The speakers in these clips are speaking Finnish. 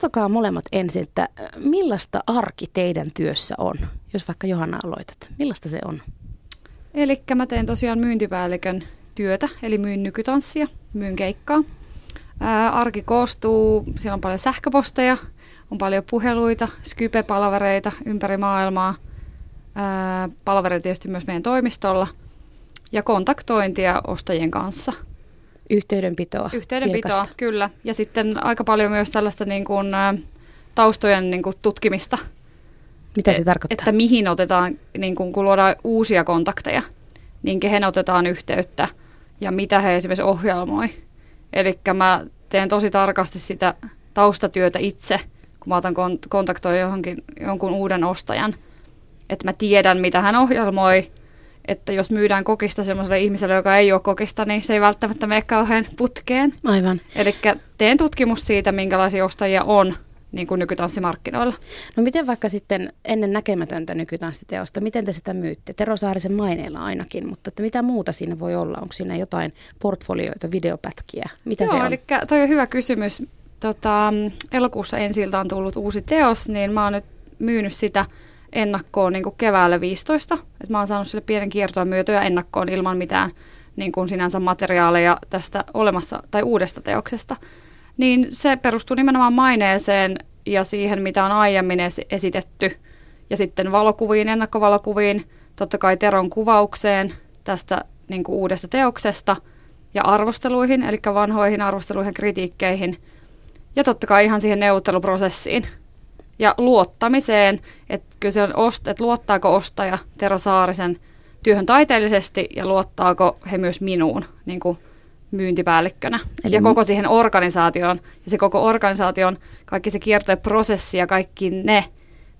kertokaa molemmat ensin, että millaista arki teidän työssä on? Jos vaikka Johanna aloitat, millaista se on? Eli mä teen tosiaan myyntipäällikön työtä, eli myyn nykytanssia, myyn keikkaa. Ää, arki koostuu, siellä on paljon sähköposteja, on paljon puheluita, Skype-palavereita ympäri maailmaa, ää, palavereita tietysti myös meidän toimistolla ja kontaktointia ostajien kanssa. Yhteydenpitoa. Yhteydenpitoa, vilkasta. kyllä. Ja sitten aika paljon myös tällaista niin kuin, ä, taustojen niin kuin, tutkimista. Mitä se tarkoittaa? Että mihin otetaan, niin kuin, kun luodaan uusia kontakteja, niin kehen otetaan yhteyttä ja mitä he esimerkiksi ohjelmoi. Eli mä teen tosi tarkasti sitä taustatyötä itse, kun mä otan kont- kontaktoja johonkin, jonkun uuden ostajan. Että mä tiedän, mitä hän ohjelmoi, että jos myydään kokista semmoiselle ihmiselle, joka ei ole kokista, niin se ei välttämättä mene kauhean putkeen. Aivan. Eli teen tutkimus siitä, minkälaisia ostajia on niin kuin nykytanssimarkkinoilla. No miten vaikka sitten ennen näkemätöntä nykytanssiteosta, miten te sitä myytte? Tero Saarisen maineilla ainakin, mutta että mitä muuta siinä voi olla? Onko siinä jotain portfolioita, videopätkiä? Mitä Joo, se on? eli toi on hyvä kysymys. Tota, elokuussa ensiltä on tullut uusi teos, niin mä oon nyt myynyt sitä ennakkoon niin kuin keväällä 15. Et mä oon saanut sille pienen kiertoa myötyä ennakkoon ilman mitään niin kuin sinänsä materiaaleja tästä olemassa tai uudesta teoksesta. Niin se perustuu nimenomaan maineeseen ja siihen, mitä on aiemmin esitetty. Ja sitten valokuviin, ennakkovalokuviin, totta kai Teron kuvaukseen tästä niin kuin uudesta teoksesta ja arvosteluihin, eli vanhoihin arvosteluihin kritiikkeihin. Ja totta kai ihan siihen neuvotteluprosessiin ja luottamiseen, että kyllä se on ost, että luottaako ostaja Tero Saarisen työhön taiteellisesti ja luottaako he myös minuun niin kuin myyntipäällikkönä Eli ja koko siihen organisaatioon. Ja se koko organisaation, kaikki se kiertoprosessi ja kaikki ne,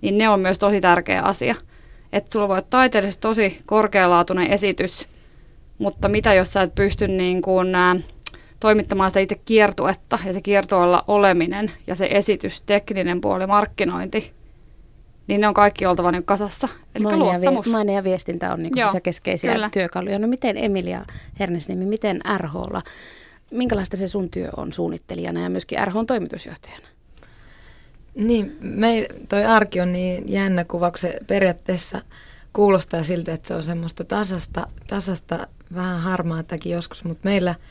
niin ne on myös tosi tärkeä asia. Että sulla voi olla taiteellisesti tosi korkealaatuinen esitys, mutta mitä jos sä et pysty niin kuin, äh, toimittamaan sitä itse kiertuetta ja se kiertueella oleminen ja se esitys, tekninen puoli, markkinointi, niin ne on kaikki oltava niin kasassa. Eli maine luottamus. Ja, maine ja viestintä on niin se keskeisiä kyllä. työkaluja. No miten Emilia Hernesniemi, miten RHlla, minkälaista se sun työ on suunnittelijana ja myöskin RHn toimitusjohtajana? Niin, me, toi arki on niin jännä kuva, kun se periaatteessa kuulostaa siltä, että se on semmoista tasasta, tasasta vähän harmaatakin joskus, mutta meillä –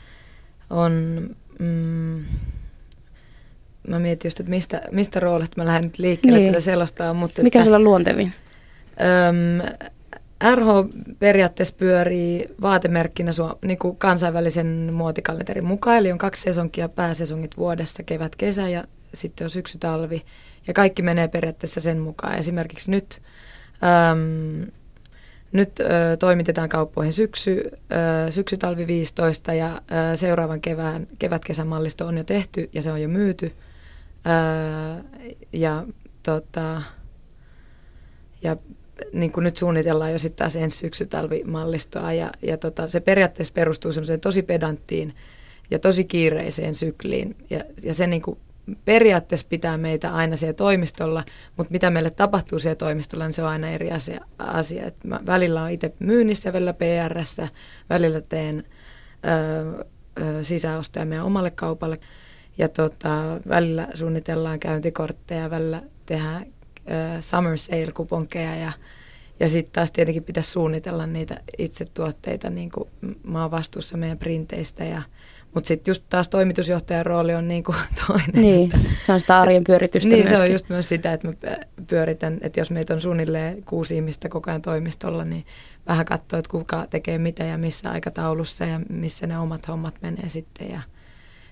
on, mm, mä mietin just, että mistä, mistä roolista mä lähden nyt liikkeelle niin. tätä selostaa. Mutta Mikä sulla on luontevin? Öm, RH periaatteessa pyörii vaatemerkkinä suo, niin kuin kansainvälisen muotikalenterin mukaan, eli on kaksi sesonkia, pääsesongit vuodessa, kevät, kesä ja sitten on syksy, talvi. Ja kaikki menee periaatteessa sen mukaan. Esimerkiksi nyt öm, nyt ö, toimitetaan kauppoihin syksy, ö, syksytalvi 15 ja ö, seuraavan kevään kevät-kesän mallisto on jo tehty ja se on jo myyty. Ö, ja, tota, ja niin kuin nyt suunnitellaan jo sitten taas ensi syksytalvimallistoa ja, ja tota, se periaatteessa perustuu semmoiseen tosi pedanttiin ja tosi kiireiseen sykliin ja, ja se niin kuin periaatteessa pitää meitä aina siellä toimistolla, mutta mitä meille tapahtuu siellä toimistolla, niin se on aina eri asia. asia. Et mä välillä on itse myynnissä, välillä PRssä, välillä teen ö, ö, sisäostoja meidän omalle kaupalle. Ja tota, välillä suunnitellaan käyntikortteja, välillä tehdään ö, summer sale-kuponkeja ja, ja sitten taas tietenkin pitäisi suunnitella niitä itse tuotteita, niin kuin mä oon vastuussa meidän printeistä ja mutta sitten just taas toimitusjohtajan rooli on niinku toinen. Niin, että, se on sitä arjen pyöritystä Niin, myöskin. se on just myös sitä, että mä pyöritän, että jos meitä on suunnilleen kuusi ihmistä koko ajan toimistolla, niin vähän katsoa, että kuka tekee mitä ja missä aikataulussa ja missä ne omat hommat menee sitten. Ja,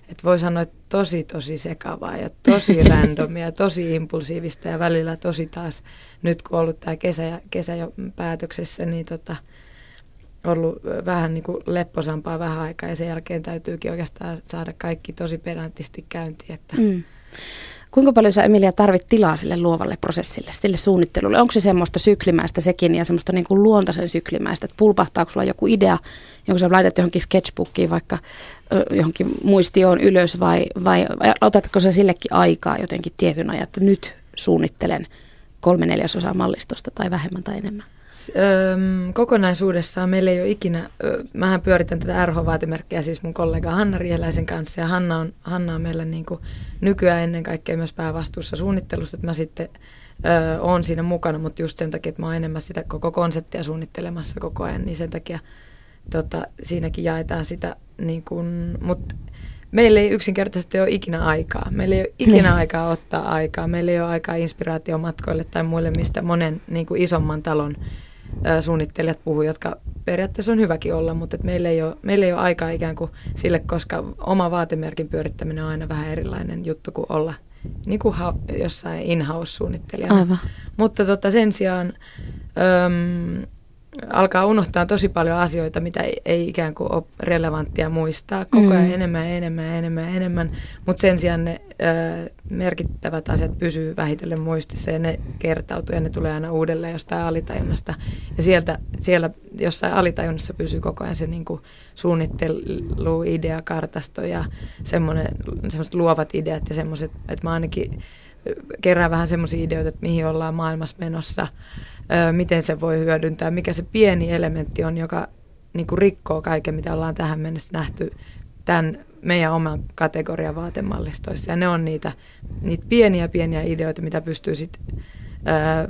että voi sanoa, että tosi tosi sekavaa ja tosi randomia, tosi impulsiivista ja välillä tosi taas, nyt kun on ollut tämä kesä, kesä jo päätöksessä, niin tota, ollut vähän niin kuin lepposampaa vähän aikaa ja sen jälkeen täytyykin oikeastaan saada kaikki tosi pedantisti käyntiin. Että. Mm. Kuinka paljon sä Emilia tarvit tilaa sille luovalle prosessille, sille suunnittelulle? Onko se semmoista syklimäistä sekin ja semmoista niin kuin luontaisen syklimäistä, että pulpahtaako sulla joku idea, jonka sä laitat johonkin sketchbookiin vaikka johonkin muistioon ylös vai, vai otatko sä sillekin aikaa jotenkin tietyn ajan, että nyt suunnittelen kolme neljäsosaa mallistosta tai vähemmän tai enemmän? Kokonaisuudessaan meillä ei ole ikinä, mähän pyöritän tätä RH-vaatemerkkiä siis mun kollega Hanna Rieläisen kanssa ja Hanna on, Hanna on meillä niin kuin nykyään ennen kaikkea myös päävastuussa suunnittelussa, että mä sitten ö, oon siinä mukana, mutta just sen takia, että mä oon enemmän sitä koko konseptia suunnittelemassa koko ajan, niin sen takia tota, siinäkin jaetaan sitä, niin kuin, mutta meillä ei yksinkertaisesti ole ikinä aikaa. Meillä ei ole ikinä niin. aikaa ottaa aikaa. Meillä ei ole aikaa inspiraatiomatkoille tai muille, mistä monen niin kuin isomman talon ö, suunnittelijat puhuu, jotka periaatteessa on hyväkin olla, mutta et meillä, ei ole, meillä ei ole aikaa ikään kuin sille, koska oma vaatemerkin pyörittäminen on aina vähän erilainen juttu kuin olla niin kuin ha- jossain in-house-suunnittelijana. Aivan. Mutta tota, sen sijaan öm, alkaa unohtaa tosi paljon asioita, mitä ei, ei ikään kuin ole relevanttia muistaa. Koko ajan Mm. enemmän enemmän enemmän enemmän, mutta sen sijaan ne ö, merkittävät asiat pysyy vähitellen muistissa ja ne kertautuu ja ne tulee aina uudelleen jostain alitajunnasta. Ja sieltä, siellä jossain alitajunnassa pysyy koko ajan se niin kuin suunnittelu, idea, kartasto ja semmoiset luovat ideat ja semmoiset, että mä ainakin kerään vähän semmoisia ideoita, että mihin ollaan maailmassa menossa, miten se voi hyödyntää, mikä se pieni elementti on, joka niin kuin rikkoo kaiken, mitä ollaan tähän mennessä nähty tämän meidän oman kategorian vaatemallistoissa. Ja ne on niitä, niitä pieniä pieniä ideoita, mitä pystyy sitten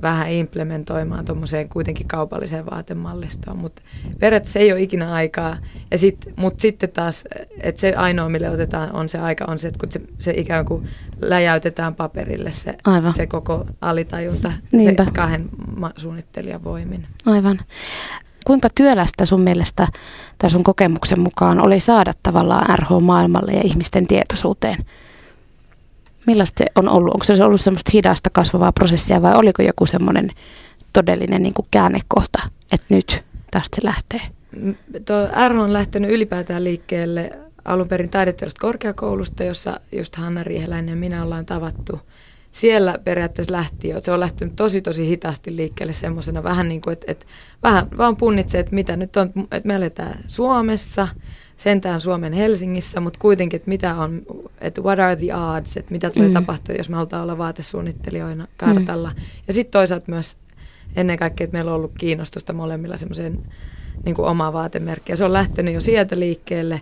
vähän implementoimaan tuommoiseen kuitenkin kaupalliseen vaatemallistoon. Mutta periaatteessa ei ole ikinä aikaa. Ja sit, Mutta sitten taas, että se ainoa, mille otetaan on se aika, on se, että kun se, se ikään kuin läjäytetään paperille se, Aivan. se koko alitajunta Niinpä. se kahden ma- suunnittelijan voimin. Aivan. Kuinka työlästä sun mielestä tai sun kokemuksen mukaan oli saada tavallaan RH-maailmalle ja ihmisten tietoisuuteen? Millaista se on ollut? Onko se ollut semmoista hidasta kasvavaa prosessia vai oliko joku semmoinen todellinen niin kuin käännekohta, että nyt tästä se lähtee? Tuo RH on lähtenyt ylipäätään liikkeelle alun perin taideteollisesta korkeakoulusta, jossa just Hanna Rieheläinen ja minä ollaan tavattu. Siellä periaatteessa lähti jo, se on lähtenyt tosi tosi hitaasti liikkeelle semmoisena vähän niin kuin, että, että vähän vaan punnitsee, että mitä nyt on, että me eletään Suomessa, sentään Suomen Helsingissä, mutta kuitenkin, että mitä on, että what are the odds, että mitä tulee Mm. tapahtua, jos me halutaan olla vaatesuunnittelijoina kartalla. Mm. Ja sitten toisaalta myös ennen kaikkea, että meillä on ollut kiinnostusta molemmilla semmoiseen niin omaa vaatemerkkiä. Se on lähtenyt jo sieltä liikkeelle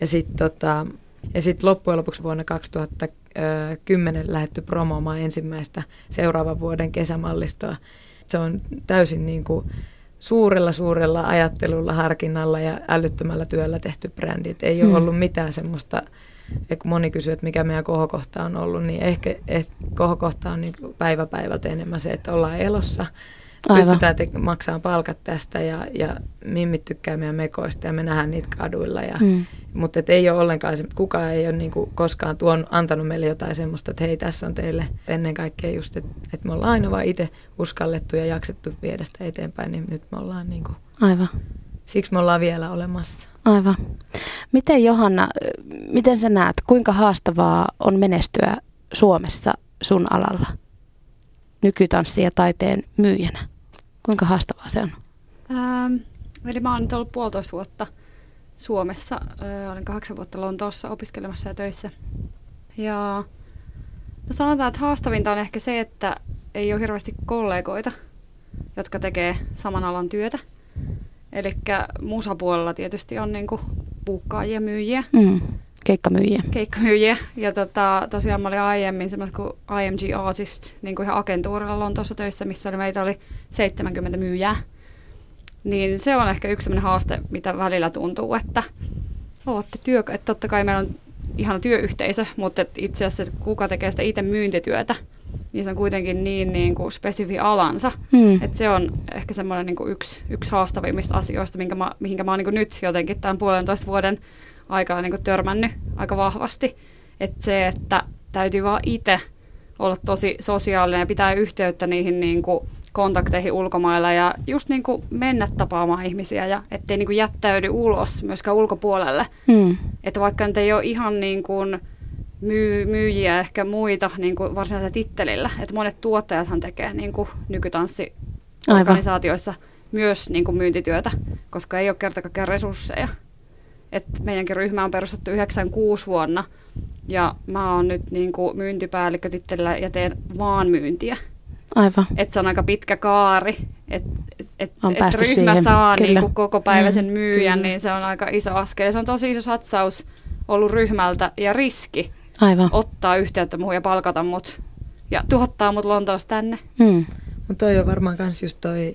ja sitten tota, ja sit loppujen lopuksi vuonna 2010 lähdetty promoomaan ensimmäistä seuraavan vuoden kesämallistoa. Se on täysin niin kuin suurella suurella ajattelulla, harkinnalla ja älyttömällä työllä tehty brändi. Et ei ole Hmm. ollut mitään semmoista, kun moni kysyy, että mikä meidän kohokohta on ollut, niin ehkä eh, kohokohta on niin päivä päivältä enemmän se, että ollaan elossa, Aivan. pystytään te- maksamaan palkat tästä ja, ja mimmit tykkää meidän mekoista ja me nähdään niitä kaduilla. Ja, Mm. Mutta et ei ole ollenkaan, se- kukaan ei ole niinku koskaan tuon, antanut meille jotain semmoista, että hei tässä on teille ennen kaikkea just, että et me ollaan aina vaan itse uskallettu ja jaksettu viedä sitä eteenpäin, niin nyt me ollaan niinku, Aivan. siksi me ollaan vielä olemassa. Aivan. Miten Johanna, miten sä näet, kuinka haastavaa on menestyä Suomessa sun alalla nykytanssi- ja taiteen myyjänä? Kuinka haastavaa se on? Ähm, eli mä oon nyt ollut puolitoista vuotta Suomessa. Ö, olin kahdeksan vuotta Lontoossa opiskelemassa ja töissä. Ja no sanotaan, että haastavinta on ehkä se, että ei ole hirveästi kollegoita, jotka tekee saman alan työtä. Eli musapuolella tietysti on niinku puukkaajia, myyjiä, Mm. Keikkamyyjiä. keikkamyyjiä. Ja tota, tosiaan mä olin aiemmin semmoinen kuin IMG Artist, niin kuin ihan agentuurilla Lontoossa töissä, missä oli, meitä oli 70 myyjää. Niin se on ehkä yksi semmoinen haaste, mitä välillä tuntuu, että ootte työ, että totta kai meillä on ihana työyhteisö, mutta itse asiassa että kuka tekee sitä itse myyntityötä, niin se on kuitenkin niin, niin kuin spesifi alansa, Mm. et se on ehkä semmoinen niin kuin yksi, yksi haastavimmista asioista, minkä mä, mihinkä mä oon niin kuin nyt jotenkin tämän puolentoista vuoden aikana niin kuin törmännyt aika vahvasti. Että se, että täytyy vaan itse olla tosi sosiaalinen ja pitää yhteyttä niihin niin kuin kontakteihin ulkomailla ja just niin kuin mennä tapaamaan ihmisiä ja ettei niin kuin jättäydy ulos myöskään ulkopuolelle. Mm. Että vaikka nyt ei ole ihan niin kuin myy, myyjiä ehkä muita niin kuin varsinaisella tittelillä, että monet tuottajathan tekee niin kuin nykytanssiorganisaatioissa myös niin kuin myyntityötä, koska ei ole kerta kaikkiaan resursseja. Et meidänkin ryhmä on perustettu 96 vuonna ja mä oon nyt niin kuin myyntipäällikkötittelillä ja teen vaan myyntiä. Aivan. Et se on aika pitkä kaari, että et, et ryhmä siihen, saa kyllä. niinku koko päiväisen Mm, myyjän, kyllä. niin se on aika iso askel. Ja se on tosi iso satsaus ollut ryhmältä ja riski Aivan. ottaa yhteyttä muuhun ja palkata mut ja tuottaa mut Lontoosta tänne. Mm. Mutta toi on varmaan kans just toi,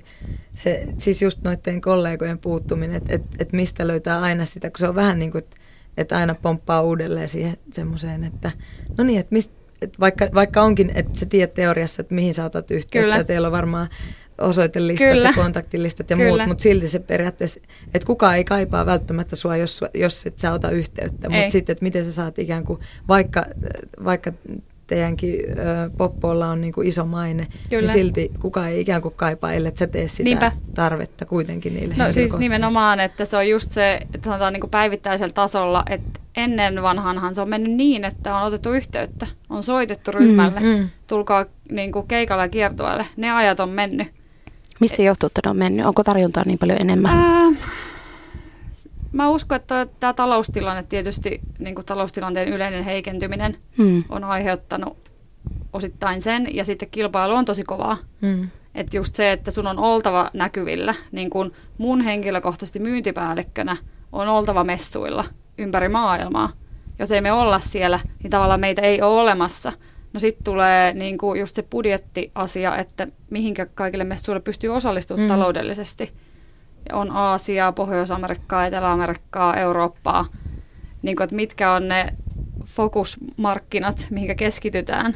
se, siis just noiden kollegojen puuttuminen, että et, et mistä löytää aina sitä, kun se on vähän niin kuin, että et aina pomppaa uudelleen siihen semmoiseen, että no niin, että mist, et vaikka, vaikka onkin, että sä tiedät teoriassa, että mihin sä otat yhteyttä, Kyllä. ja teillä on varmaan osoitelistat Kyllä. ja kontaktilistat ja Kyllä. muut, mutta silti se periaatteessa, että kukaan ei kaipaa välttämättä sua, jos, jos et sä ota yhteyttä, mutta sitten, että miten sä saat ikään kuin, vaikka, vaikka teidänkin ö, poppoilla on niin kuin iso maine, Kyllä. niin silti kukaan ei ikään kuin kaipaa, ellei sä tee sitä Niinpä. tarvetta kuitenkin niille No siis nimenomaan, että se on just se, että sanotaan niin kuin päivittäisellä tasolla, että ennen vanhanhan se on mennyt niin, että on otettu yhteyttä, on soitettu ryhmälle, mm, Mm. tulkaa niin kuin keikalle ja kiertueelle. Ne ajat on mennyt. Mistä johtuu, että ne on mennyt? Onko tarjontaa niin paljon enemmän? Ää, mä uskon, että tämä taloustilanne tietysti, niin kuin taloustilanteen yleinen heikentyminen Mm. on aiheuttanut osittain sen, ja sitten kilpailu on tosi kovaa. Mm. Että just se, että sun on oltava näkyvillä, niin kuin mun henkilökohtaisesti myyntipäällikkönä on oltava messuilla ympäri maailmaa. Jos ei me olla siellä, niin tavallaan meitä ei ole olemassa. No sitten tulee niin kuin just se budjettiasia, että mihinkä kaikille messuille pystyy osallistumaan mm. taloudellisesti. On Aasiaa, Pohjois-Amerikkaa, Etelä-Amerikkaa, Eurooppaa. Niin kuin, että mitkä on ne fokusmarkkinat, mihinkä keskitytään.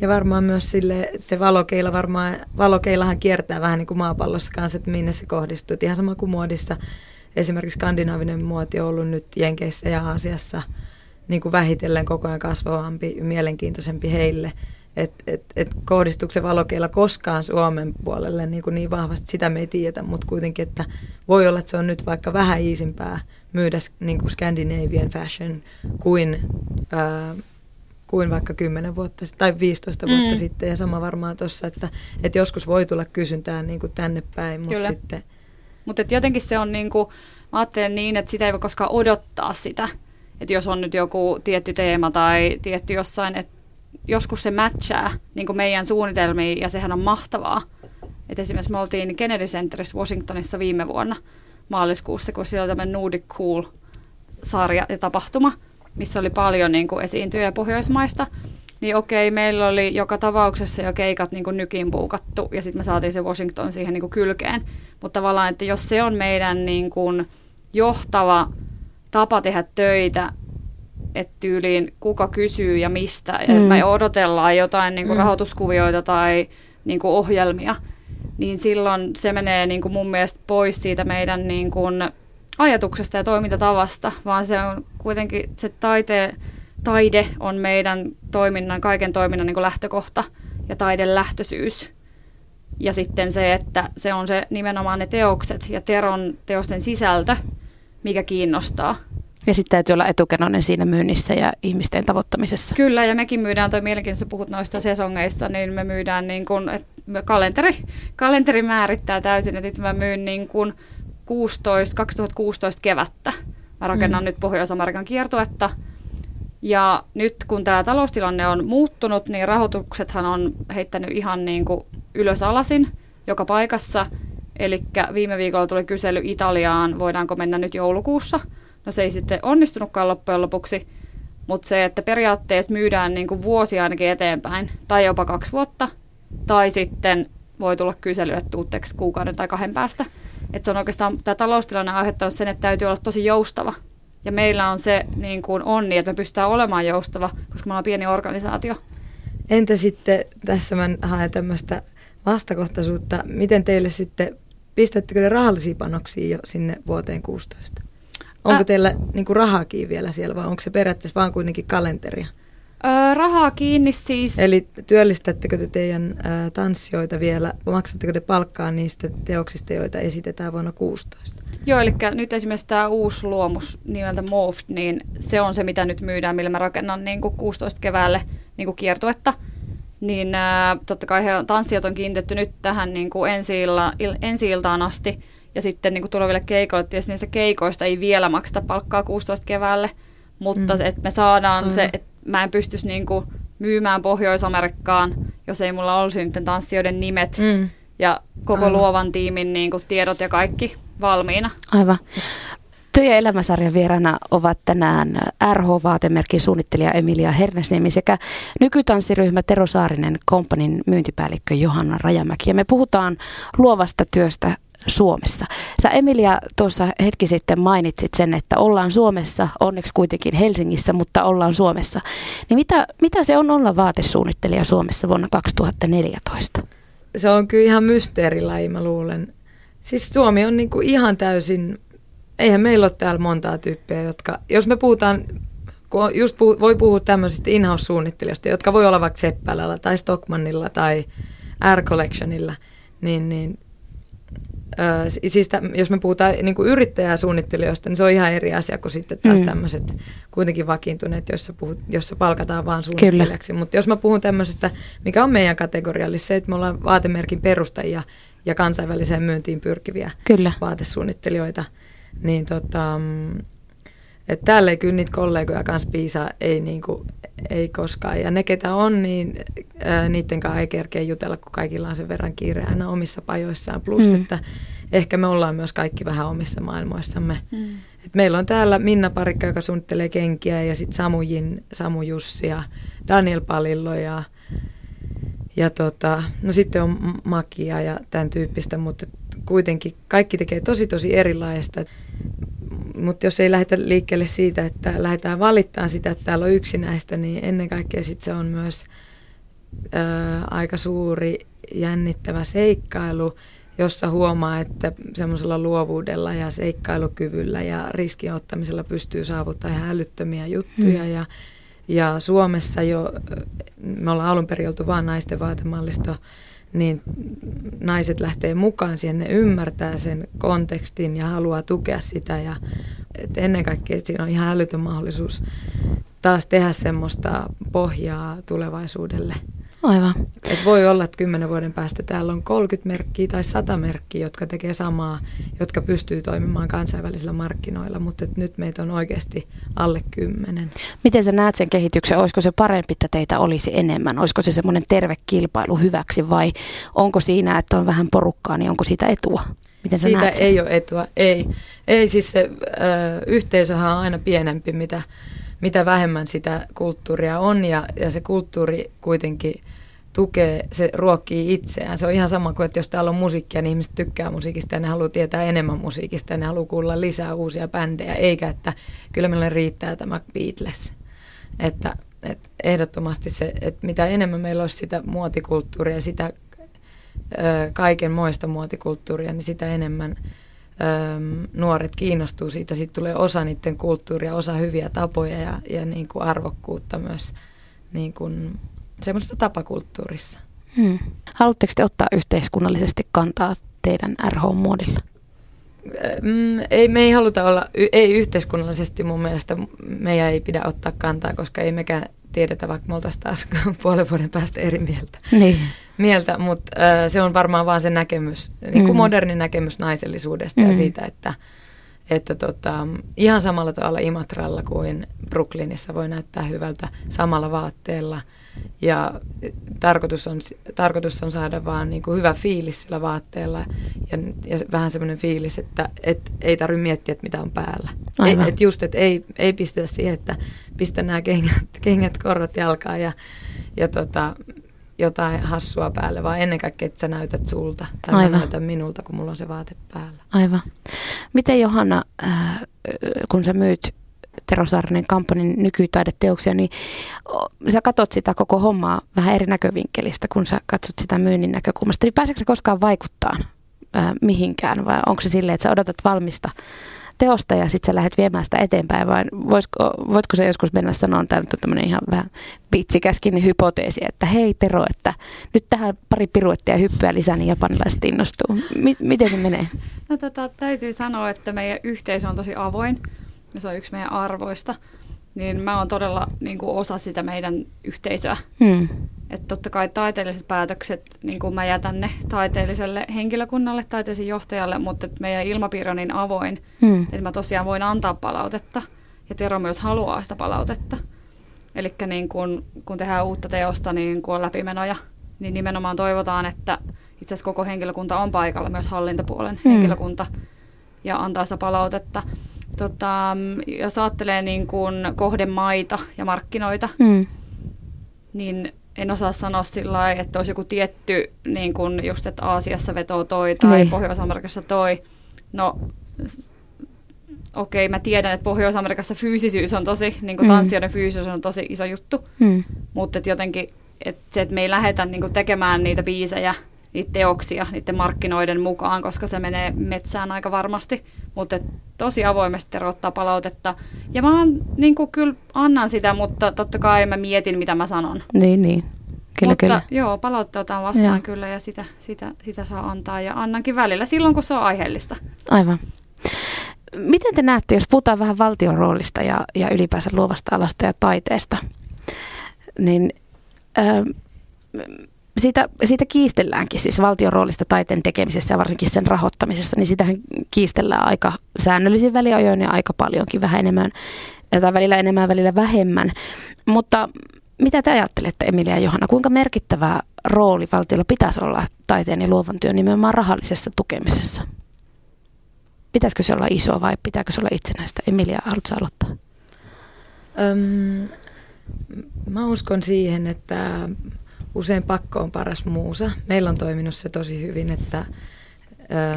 Ja varmaan myös sille, se valokeila varmaan, valokeilahan kiertää vähän niin kuin maapallossa kanssa, että minne se kohdistuu. Ihan sama kuin muodissa. Esimerkiksi skandinaavinen muoti on ollut nyt Jenkeissä ja Aasiassa niin kuin vähitellen koko ajan kasvavampi, mielenkiintoisempi heille. Että et, et kohdistuuko se valokeila koskaan Suomen puolelle niin, kuin niin vahvasti, sitä me ei tiedetä, mutta kuitenkin, että voi olla, että se on nyt vaikka vähän iisimpää myydä niin kuin Scandinavian fashion kuin ää, kuin vaikka 10 vuotta tai 15 Mm. vuotta sitten. Ja sama varmaan tuossa, että, että joskus voi tulla kysyntää niin kuin tänne päin, mutta Kyllä. sitten... Mutta jotenkin se on niinku, mä ajattelen niin, että sitä ei voi koskaan odottaa sitä. Että jos on nyt joku tietty teema tai tietty jossain, että joskus se matchaa niin meidän suunnitelmiin ja sehän on mahtavaa. Et esimerkiksi me oltiin Kennedy Centerissä Washingtonissa viime vuonna maaliskuussa, kun siellä oli tämmöinen Nordic Cool-sarja ja tapahtuma, missä oli paljon niin esiintyjä Pohjoismaista. Niin okei, meillä oli joka tapauksessa jo keikat niin nykin puukattu ja sitten me saatiin se Washington siihen niin kylkeen. Mutta tavallaan, että jos se on meidän niin johtava tapa tehdä töitä, että tyyliin kuka kysyy ja mistä, ja Mm. me odotellaan jotain niin kuin Mm. rahoituskuvioita tai niin kuin ohjelmia, niin silloin se menee niin kuin mun mielestä pois siitä meidän niin kuin ajatuksesta ja toimintatavasta, vaan se on kuitenkin se taite, taide on meidän toiminnan, kaiken toiminnan niin kuin lähtökohta ja taiden lähtöisyys. Ja sitten se, että se on se nimenomaan ne teokset ja Teron teosten sisältö, mikä kiinnostaa. Ja sitten täytyy olla etukenoinen siinä myynnissä ja ihmisten tavoittamisessa. Kyllä, ja mekin myydään, toi mielenkiintoista, kun puhut noista sesongeista, niin me myydään niin kuin, että me kalenteri, kalenteri määrittää täysin, että nyt mä myyn niin kuin 16, 2016 kevättä. Mä rakennan mm. nyt Pohjois-Amerikan kiertuetta. Ja nyt kun tämä taloustilanne on muuttunut, niin rahoituksethan on heittänyt ihan niin kuin ylös alasin joka paikassa. Eli viime viikolla tuli kysely Italiaan, voidaanko mennä nyt joulukuussa. No se ei sitten onnistunutkaan loppujen lopuksi, mutta se, että periaatteessa myydään niin kuin vuosi ainakin eteenpäin, tai jopa kaksi vuotta, tai sitten voi tulla kysely, että tuutteeksi kuukauden tai kahden päästä. Että se on oikeastaan, tämä taloustilanne on aiheuttanut sen, että täytyy olla tosi joustava. Ja meillä on se niin kuin onni, että me pystytään olemaan joustava, koska me ollaan pieni organisaatio. Entä sitten, tässä mä haen tämmöistä vastakohtaisuutta, miten teille sitten, pistättekö te rahallisia panoksia jo sinne vuoteen 16? Onko Ä- teillä niin kuin rahaakin vielä siellä vai onko se periaatteessa vaan kuitenkin kalenteria? Öö, rahaa kiinni siis. Eli työllistättekö te teidän ä, tanssijoita vielä, maksatteko te palkkaa niistä teoksista, joita esitetään vuonna 16? Joo, eli nyt esimerkiksi tämä uusi luomus nimeltä Morphed, niin se on se, mitä nyt myydään, millä mä rakennan niin kuin 16 keväälle niin kuin kiertuetta. Niin ää, totta kai he, tanssijat on kiinnitetty nyt tähän niin kuin ensi-illa, il, ensi-iltaan asti. Ja sitten niin kuin tuleville keikoille, tietysti niistä keikoista ei vielä makseta palkkaa 16 keväälle, mutta Mm. mm. että me saadaan Aivan. se, että mä en pystyisi niin kuin myymään Pohjois-Amerikkaan, jos ei mulla olisi niiden tanssijoiden nimet Mm. ja koko Aivan. luovan tiimin niin kuin tiedot ja kaikki valmiina. Aivan. Työ- ja elämäsarjan vieraana ovat tänään RH-vaatemerkin suunnittelija Emilia Hernesniemi sekä nykytanssiryhmä Tero Saarinen, kompanin myyntipäällikkö Johanna Rajamäki. Ja me puhutaan luovasta työstä Suomessa. Sä Emilia tuossa hetki sitten mainitsit sen, että ollaan Suomessa, onneksi kuitenkin Helsingissä, mutta ollaan Suomessa. Niin mitä, mitä se on olla vaatesuunnittelija Suomessa vuonna 2014? Se on kyllä ihan mysteerilaji, mä luulen. Siis Suomi on niinku ihan täysin, eihän meillä ole täällä montaa tyyppiä, jotka, jos me puhutaan, kun just puhu, voi puhua tämmöisistä in-house-suunnittelijoista, jotka voi olla vaikka Seppälällä tai Stockmannilla tai R-Collectionilla, niin, niin si- siis tä, jos me puhutaan niin kuin yrittäjäsuunnittelijoista, niin se on ihan eri asia kuin sitten taas Mm. mm. tämmöiset kuitenkin vakiintuneet, joissa, puhut, jossa palkataan vaan suunnittelijaksi. Mutta jos mä puhun tämmöisestä, mikä on meidän kategoria, eli se, että me ollaan vaatemerkin perustajia ja kansainväliseen myyntiin pyrkiviä Kyllä. vaatesuunnittelijoita, niin tota, että täällä ei kyllä niitä kollegoja kanssa piisaa, ei, niinku, ei koskaan. Ja ne, ketä on, niin ää, niiden kanssa ei kerkeä jutella, kun kaikilla on sen verran kiire aina omissa pajoissaan. Plus, Mm. että ehkä me ollaan myös kaikki vähän omissa maailmoissamme. Mm. Et meillä on täällä Minna Parikka, joka suunnittelee kenkiä, ja sitten Samu Jin, Samu Jussi ja Daniel Palillo ja, ja tota, no sitten on Makia ja tämän tyyppistä, mutta kuitenkin kaikki tekee tosi tosi erilaista. Mutta jos ei lähdetä liikkeelle siitä, että lähdetään valittamaan sitä, että täällä on yksinäistä, niin ennen kaikkea sit se on myös ö, aika suuri jännittävä seikkailu, jossa huomaa, että semmoisella luovuudella ja seikkailukyvyllä ja riskin ottamisella pystyy saavuttamaan ihan älyttömiä juttuja. Mm. Ja, ja Suomessa jo, me ollaan alun perin oltu vaan naisten vaatemallisto, niin naiset lähtee mukaan siihen, ne ymmärtää sen kontekstin ja haluaa tukea sitä. Ja et ennen kaikkea siinä on ihan älytön mahdollisuus taas tehdä semmoista pohjaa tulevaisuudelle. Aivan. Et voi olla, että kymmenen vuoden päästä täällä on 30 merkkiä tai 100 merkkiä, jotka tekee samaa, jotka pystyy toimimaan kansainvälisillä markkinoilla, mutta et nyt meitä on oikeasti alle kymmenen. Miten sä näet sen kehityksen? Olisiko se parempi, että teitä olisi enemmän? Olisiko se semmoinen terve kilpailu hyväksi vai onko siinä, että on vähän porukkaa, niin onko siitä etua? Miten sä Siitä ei ole etua. Ei, ei siis se ö, yhteisöhän on aina pienempi, mitä, mitä vähemmän sitä kulttuuria on ja, ja se kulttuuri kuitenkin tukee, se ruokkii itseään. Se on ihan sama kuin, että jos täällä on musiikkia, niin ihmiset tykkää musiikista ja ne haluaa tietää enemmän musiikista ja ne haluaa kuulla lisää uusia bändejä, eikä että kyllä meille riittää tämä Beatles. Että, että ehdottomasti se, että mitä enemmän meillä olisi sitä muotikulttuuria sitä kaiken moista muotikulttuuria, niin sitä enemmän ö, nuoret kiinnostuu siitä. Sitten tulee osa niiden kulttuuria, osa hyviä tapoja ja, ja niin kuin arvokkuutta myös niin kuin semmoisessa tapakulttuurissa. Hmm. Haluatteko te ottaa yhteiskunnallisesti kantaa teidän RH-muodilla? Mm, ei, me ei haluta olla, ei yhteiskunnallisesti mun mielestä meidän ei pidä ottaa kantaa, koska ei mekään tiedetä, vaikka me oltaisiin taas puolen vuoden päästä eri mieltä. Niin. mieltä, mutta äh, se on varmaan vaan se näkemys, niin kuin Mm. moderni näkemys naisellisuudesta mm. Mm. ja siitä, että, että tota, ihan samalla tavalla Imatralla kuin Brooklynissa voi näyttää hyvältä samalla vaatteella. Ja tarkoitus on, tarkoitus on saada vaan niin kuin hyvä fiilis sillä vaatteella ja, ja vähän semmoinen fiilis, että et ei tarvitse miettiä, että mitä on päällä. Aivan. et just, että ei, ei pistetä siihen, että pistä nämä kengät, kengät korvat jalkaan ja, ja tota, jotain hassua päälle, vaan ennen kaikkea, että sä näytät sulta tai mä Aivan. näytän minulta, kun mulla on se vaate päällä. Aivan. Miten Johanna, äh, kun sä myyt Tero Saarinen kampanjan nykytaideteoksia, niin sä katot sitä koko hommaa vähän eri näkövinkkelistä, kun sä katsot sitä myynnin näkökulmasta. Niin pääseekö sä koskaan vaikuttaa äh, mihinkään vai onko se silleen, että sä odotat valmista teosta ja sitten sä lähdet viemään sitä eteenpäin vai voisiko, voitko sä joskus mennä sanoa, tämä nyt on tämmöinen ihan vähän pitsikäskin hypoteesi, että hei Tero, että nyt tähän pari piruettia ja hyppyä lisää, niin japanilaiset innostuu. M- miten se menee? No tota, täytyy sanoa, että meidän yhteisö on tosi avoin ja se on yksi meidän arvoista. Niin mä oon todella niin kuin osa sitä meidän yhteisöä. Hmm. Että totta kai taiteelliset päätökset, niin kuin mä jätän ne taiteelliselle henkilökunnalle, taiteellisen johtajalle, mutta että meidän ilmapiiri on niin avoin, Hmm. että mä tosiaan voin antaa palautetta. Ja Tero myös haluaa sitä palautetta. Eli niin kun, kun tehdään uutta teosta, niin kun on läpimenoja, niin nimenomaan toivotaan, että itse asiassa koko henkilökunta on paikalla, myös hallintapuolen Mm. henkilökunta, ja antaa sitä palautetta. Tota, jos ajattelee niin kuin kohdemaita ja markkinoita, Mm. niin en osaa sanoa sillä lailla, että olisi joku tietty, niin kuin just, että Aasiassa vetoo toi tai Niin. Pohjois-Amerikassa toi. No, okei, mä tiedän, että Pohjois-Amerikassa fyysisyys on tosi, niin kuin Mm. tanssijoiden fyysisyys on tosi iso juttu, Mm. mutta että jotenkin, että se, että me ei lähdetä niin kuin tekemään niitä biisejä, niitä teoksia, niiden markkinoiden mukaan, koska se menee metsään aika varmasti, mutta tosi avoimesti terottaa palautetta. Ja mä oon, niin kuin kyllä annan sitä, mutta totta kai mä mietin, mitä mä sanon. Niin, niin. Kyllä, Mutta kyllä. joo, palautetta otan vastaan Joo. kyllä ja sitä, sitä, sitä saa antaa ja annankin välillä silloin, kun se on aiheellista. Aivan. Miten te näette, jos puhutaan vähän valtion roolista ja, ja ylipäänsä luovasta alasta ja taiteesta, niin ää, siitä, siitä kiistelläänkin, siis valtion roolista taiteen tekemisessä ja varsinkin sen rahoittamisessa, niin sitähän kiistellään aika säännöllisin väliajoin ja aika paljonkin, vähän enemmän, tai välillä enemmän, välillä vähemmän. Mutta mitä te ajattelette, Emilia ja Johanna, kuinka merkittävä rooli valtiolla pitäisi olla taiteen ja luovan työn nimenomaan rahallisessa tukemisessa? Pitäisikö se olla iso vai pitääkö se olla itsenäistä? Emilia, haluatko aloittaa? Öm, mä uskon siihen, että usein pakko on paras muusa. Meillä on toiminut se tosi hyvin, että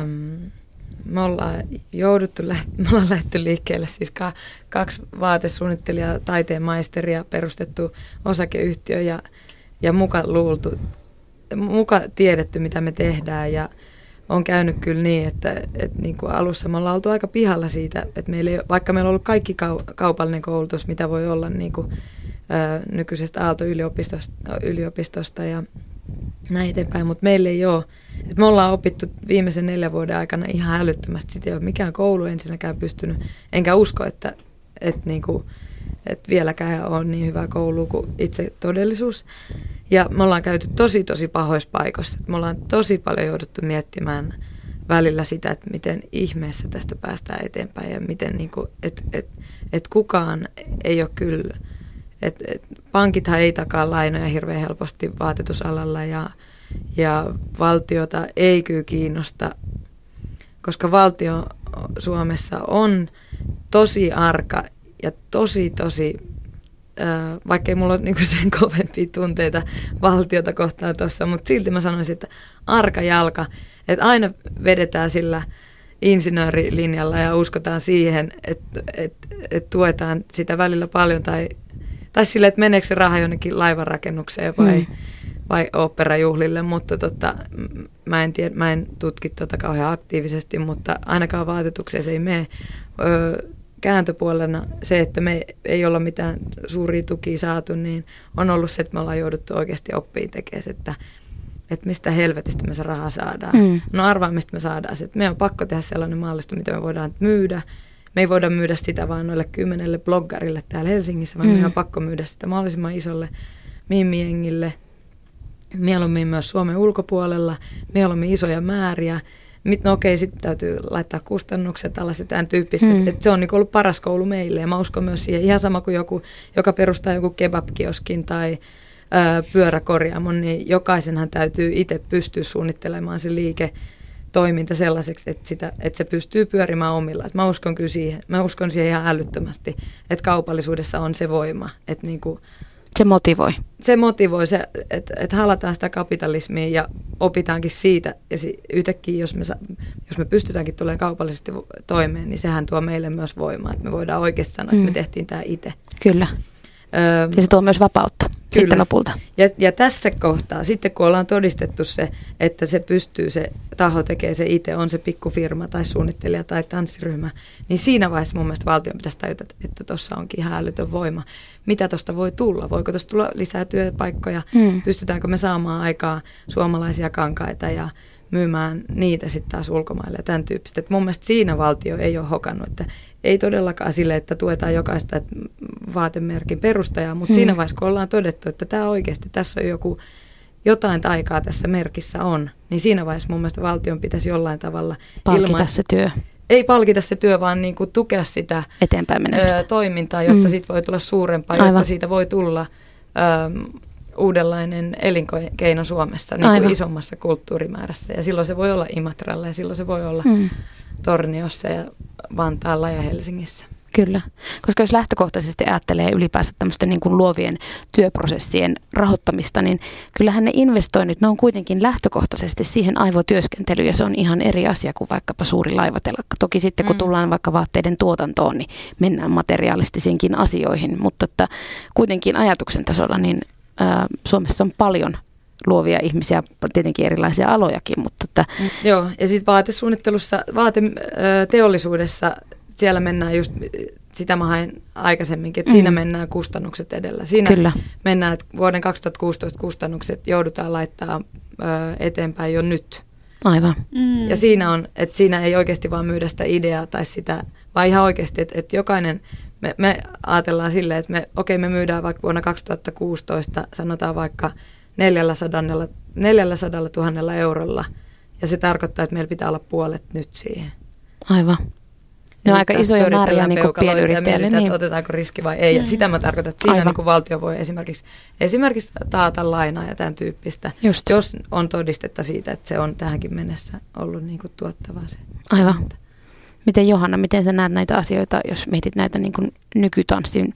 öm, me ollaan jouduttu, läht- me ollaan lähty liikkeelle, siis ka- kaksi vaatesuunnittelijaa, taiteen maisteria, perustettu osakeyhtiö ja, ja muka luultu, muka tiedetty, mitä me tehdään ja on käynyt kyllä niin, että, että niin kuin alussa me ollaan oltu aika pihalla siitä, että meillä ei, vaikka meillä on ollut kaikki kau- kaupallinen koulutus, mitä voi olla niin kuin, nykyisestä Aalto-yliopistosta yliopistosta ja näin eteenpäin, mutta meillä ei ole. Et me ollaan opittu viimeisen neljän vuoden aikana ihan älyttömästi. Sitä ei ole mikään koulu ensinnäkään pystynyt, enkä usko, että, että, niinku, että vieläkään on niin hyvä koulu kuin itse todellisuus. Ja me ollaan käyty tosi, tosi pahoissa paikoissa. Et Me ollaan tosi paljon jouduttu miettimään välillä sitä, että miten ihmeessä tästä päästään eteenpäin ja miten, niinku, että et, et kukaan ei ole kyllä, että et pankithan ei takaa lainoja hirveän helposti vaatetusalalla ja, ja valtiota ei kyllä kiinnosta, koska valtio Suomessa on tosi arka ja tosi, tosi Ö, vaikka ei mulla ole niinku sen kovempia tunteita valtiota kohtaan tuossa, mutta silti mä sanoisin, että arka jalka, että aina vedetään sillä insinöörilinjalla ja uskotaan siihen, että että että tuetaan sitä välillä paljon tai, tai sille, että meneekö se raha jonnekin laivanrakennukseen vai, Mm. vai oopperajuhlille, mutta tota, mä en, tiedä, mä en tutki tota kauhean aktiivisesti, mutta ainakaan vaatetukseen se ei mene. Öö, kääntöpuolena se, että me ei olla mitään suuria tukia saatu, niin on ollut se, että me ollaan jouduttu oikeasti oppiin tekemään, että, että mistä helvetistä me se raha saadaan. Mm. No arvaa, mistä me saadaan se. Että meidän on pakko tehdä sellainen mallisto, mitä me voidaan myydä. Me ei voida myydä sitä vaan noille kymmenelle bloggarille täällä Helsingissä, vaan Mm. meidän on pakko myydä sitä mahdollisimman isolle mimmiengille. Mieluummin myös Suomen ulkopuolella, mieluummin isoja määriä. Mit, no okei, sitten täytyy laittaa kustannukset alas ja tämän tyyppistä. Mm. Mm. Et se on niinku ollut paras koulu meille ja mä uskon myös siihen ihan sama kuin joku, joka perustaa joku kebabkioskin tai ää, pyöräkorjaamon, niin jokaisenhan täytyy itse pystyä suunnittelemaan se liike toiminta sellaiseksi, että, sitä, että se pystyy pyörimään omilla. Et mä uskon kyllä siihen, mä uskon siihen ihan älyttömästi, että kaupallisuudessa on se voima, että niinku, Se motivoi. se motivoi, se, että, että halataan sitä kapitalismia ja opitaankin siitä. Ja si, yhtäkkiä, jos me, jos me pystytäänkin tulemaan kaupallisesti toimeen, niin sehän tuo meille myös voimaa. Että me voidaan oikeasti sanoa, että Mm. me tehtiin tämä itse. Kyllä. Öö, Ja se tuo myös vapautta sitten Kyllä. lopulta. ja, ja tässä kohtaa, sitten kun ollaan todistettu se, että se pystyy, se taho tekee se itse, on se pikkufirma tai suunnittelija tai tanssiryhmä, niin siinä vaiheessa mun mielestä valtion pitäisi tajuta, että tuossa onkin ihan älytön voima. Mitä tuosta voi tulla? Voiko tuosta tulla lisää työpaikkoja? Mm. Pystytäänkö me saamaan aikaa suomalaisia kankaita ja myymään niitä sitten taas ulkomaille ja tämän tyyppistä. Et mun mielestä siinä valtio ei ole hokannut, että ei todellakaan sille, että tuetaan jokaista vaatemerkin perustajaa, mutta Hmm. siinä vaiheessa, kun ollaan todettu, että tämä oikeasti tässä on joku, jotain taikaa tässä merkissä on, niin siinä vaiheessa mun mielestä valtion pitäisi jollain tavalla Palkita se työ ei palkita se työ, vaan niin kuin tukea sitä eteenpäin menemistä. ö, toimintaa, jotta Mm. siitä voi tulla suurempaa, Aivan. jotta siitä voi tulla ö, uudenlainen elinkeino Suomessa niin kuin isommassa kulttuurimäärässä. Ja silloin se voi olla Imatralla ja silloin se voi olla mm. Torniossa ja Vantaalla ja Helsingissä. Kyllä, koska jos lähtökohtaisesti ajattelee ylipäänsä tämmöisten niin kuin luovien työprosessien rahoittamista, niin kyllähän ne investoinnit, ne on kuitenkin lähtökohtaisesti siihen aivotyöskentelyyn ja se on ihan eri asia kuin vaikkapa suuri laivatelakka. Toki sitten kun mm. tullaan vaikka vaatteiden tuotantoon, niin mennään materialistisiinkin asioihin, mutta että kuitenkin ajatuksen tasolla niin ää, Suomessa on paljon luovia ihmisiä, tietenkin erilaisia alojakin, mutta että... Mm, joo, ja sitten vaatesuunnittelussa, vaateteollisuudessa siellä mennään just, sitä mä hain aikaisemminkin, että mm. siinä mennään kustannukset edellä. Siinä Kyllä. mennään, että vuoden 2016 kustannukset joudutaan laittaa ö, eteenpäin jo nyt. Aivan. Mm. Ja siinä on, että siinä ei oikeasti vaan myydä sitä ideaa tai sitä, vaan ihan oikeasti, että, että jokainen, me, me ajatellaan silleen, että me, okei me myydään vaikka vuonna 2016, sanotaan vaikka 400, 400 000 eurolla, ja se tarkoittaa, että meillä pitää olla puolet nyt siihen. Aivan. Ne on aika isoja määriä niin kuin pienyrittäjälle. Niin. Että otetaanko riski vai ei. Ja mm. sitä mä tarkoitan, että siinä niin kuin valtio voi esimerkiksi, esimerkiksi taata lainaa ja tämän tyyppistä, Just. jos on todistetta siitä, että se on tähänkin mennessä ollut niin kuin tuottavaa se. Aivan. Miten Johanna, miten sä näet näitä asioita, jos mietit näitä niin kuin nykytanssin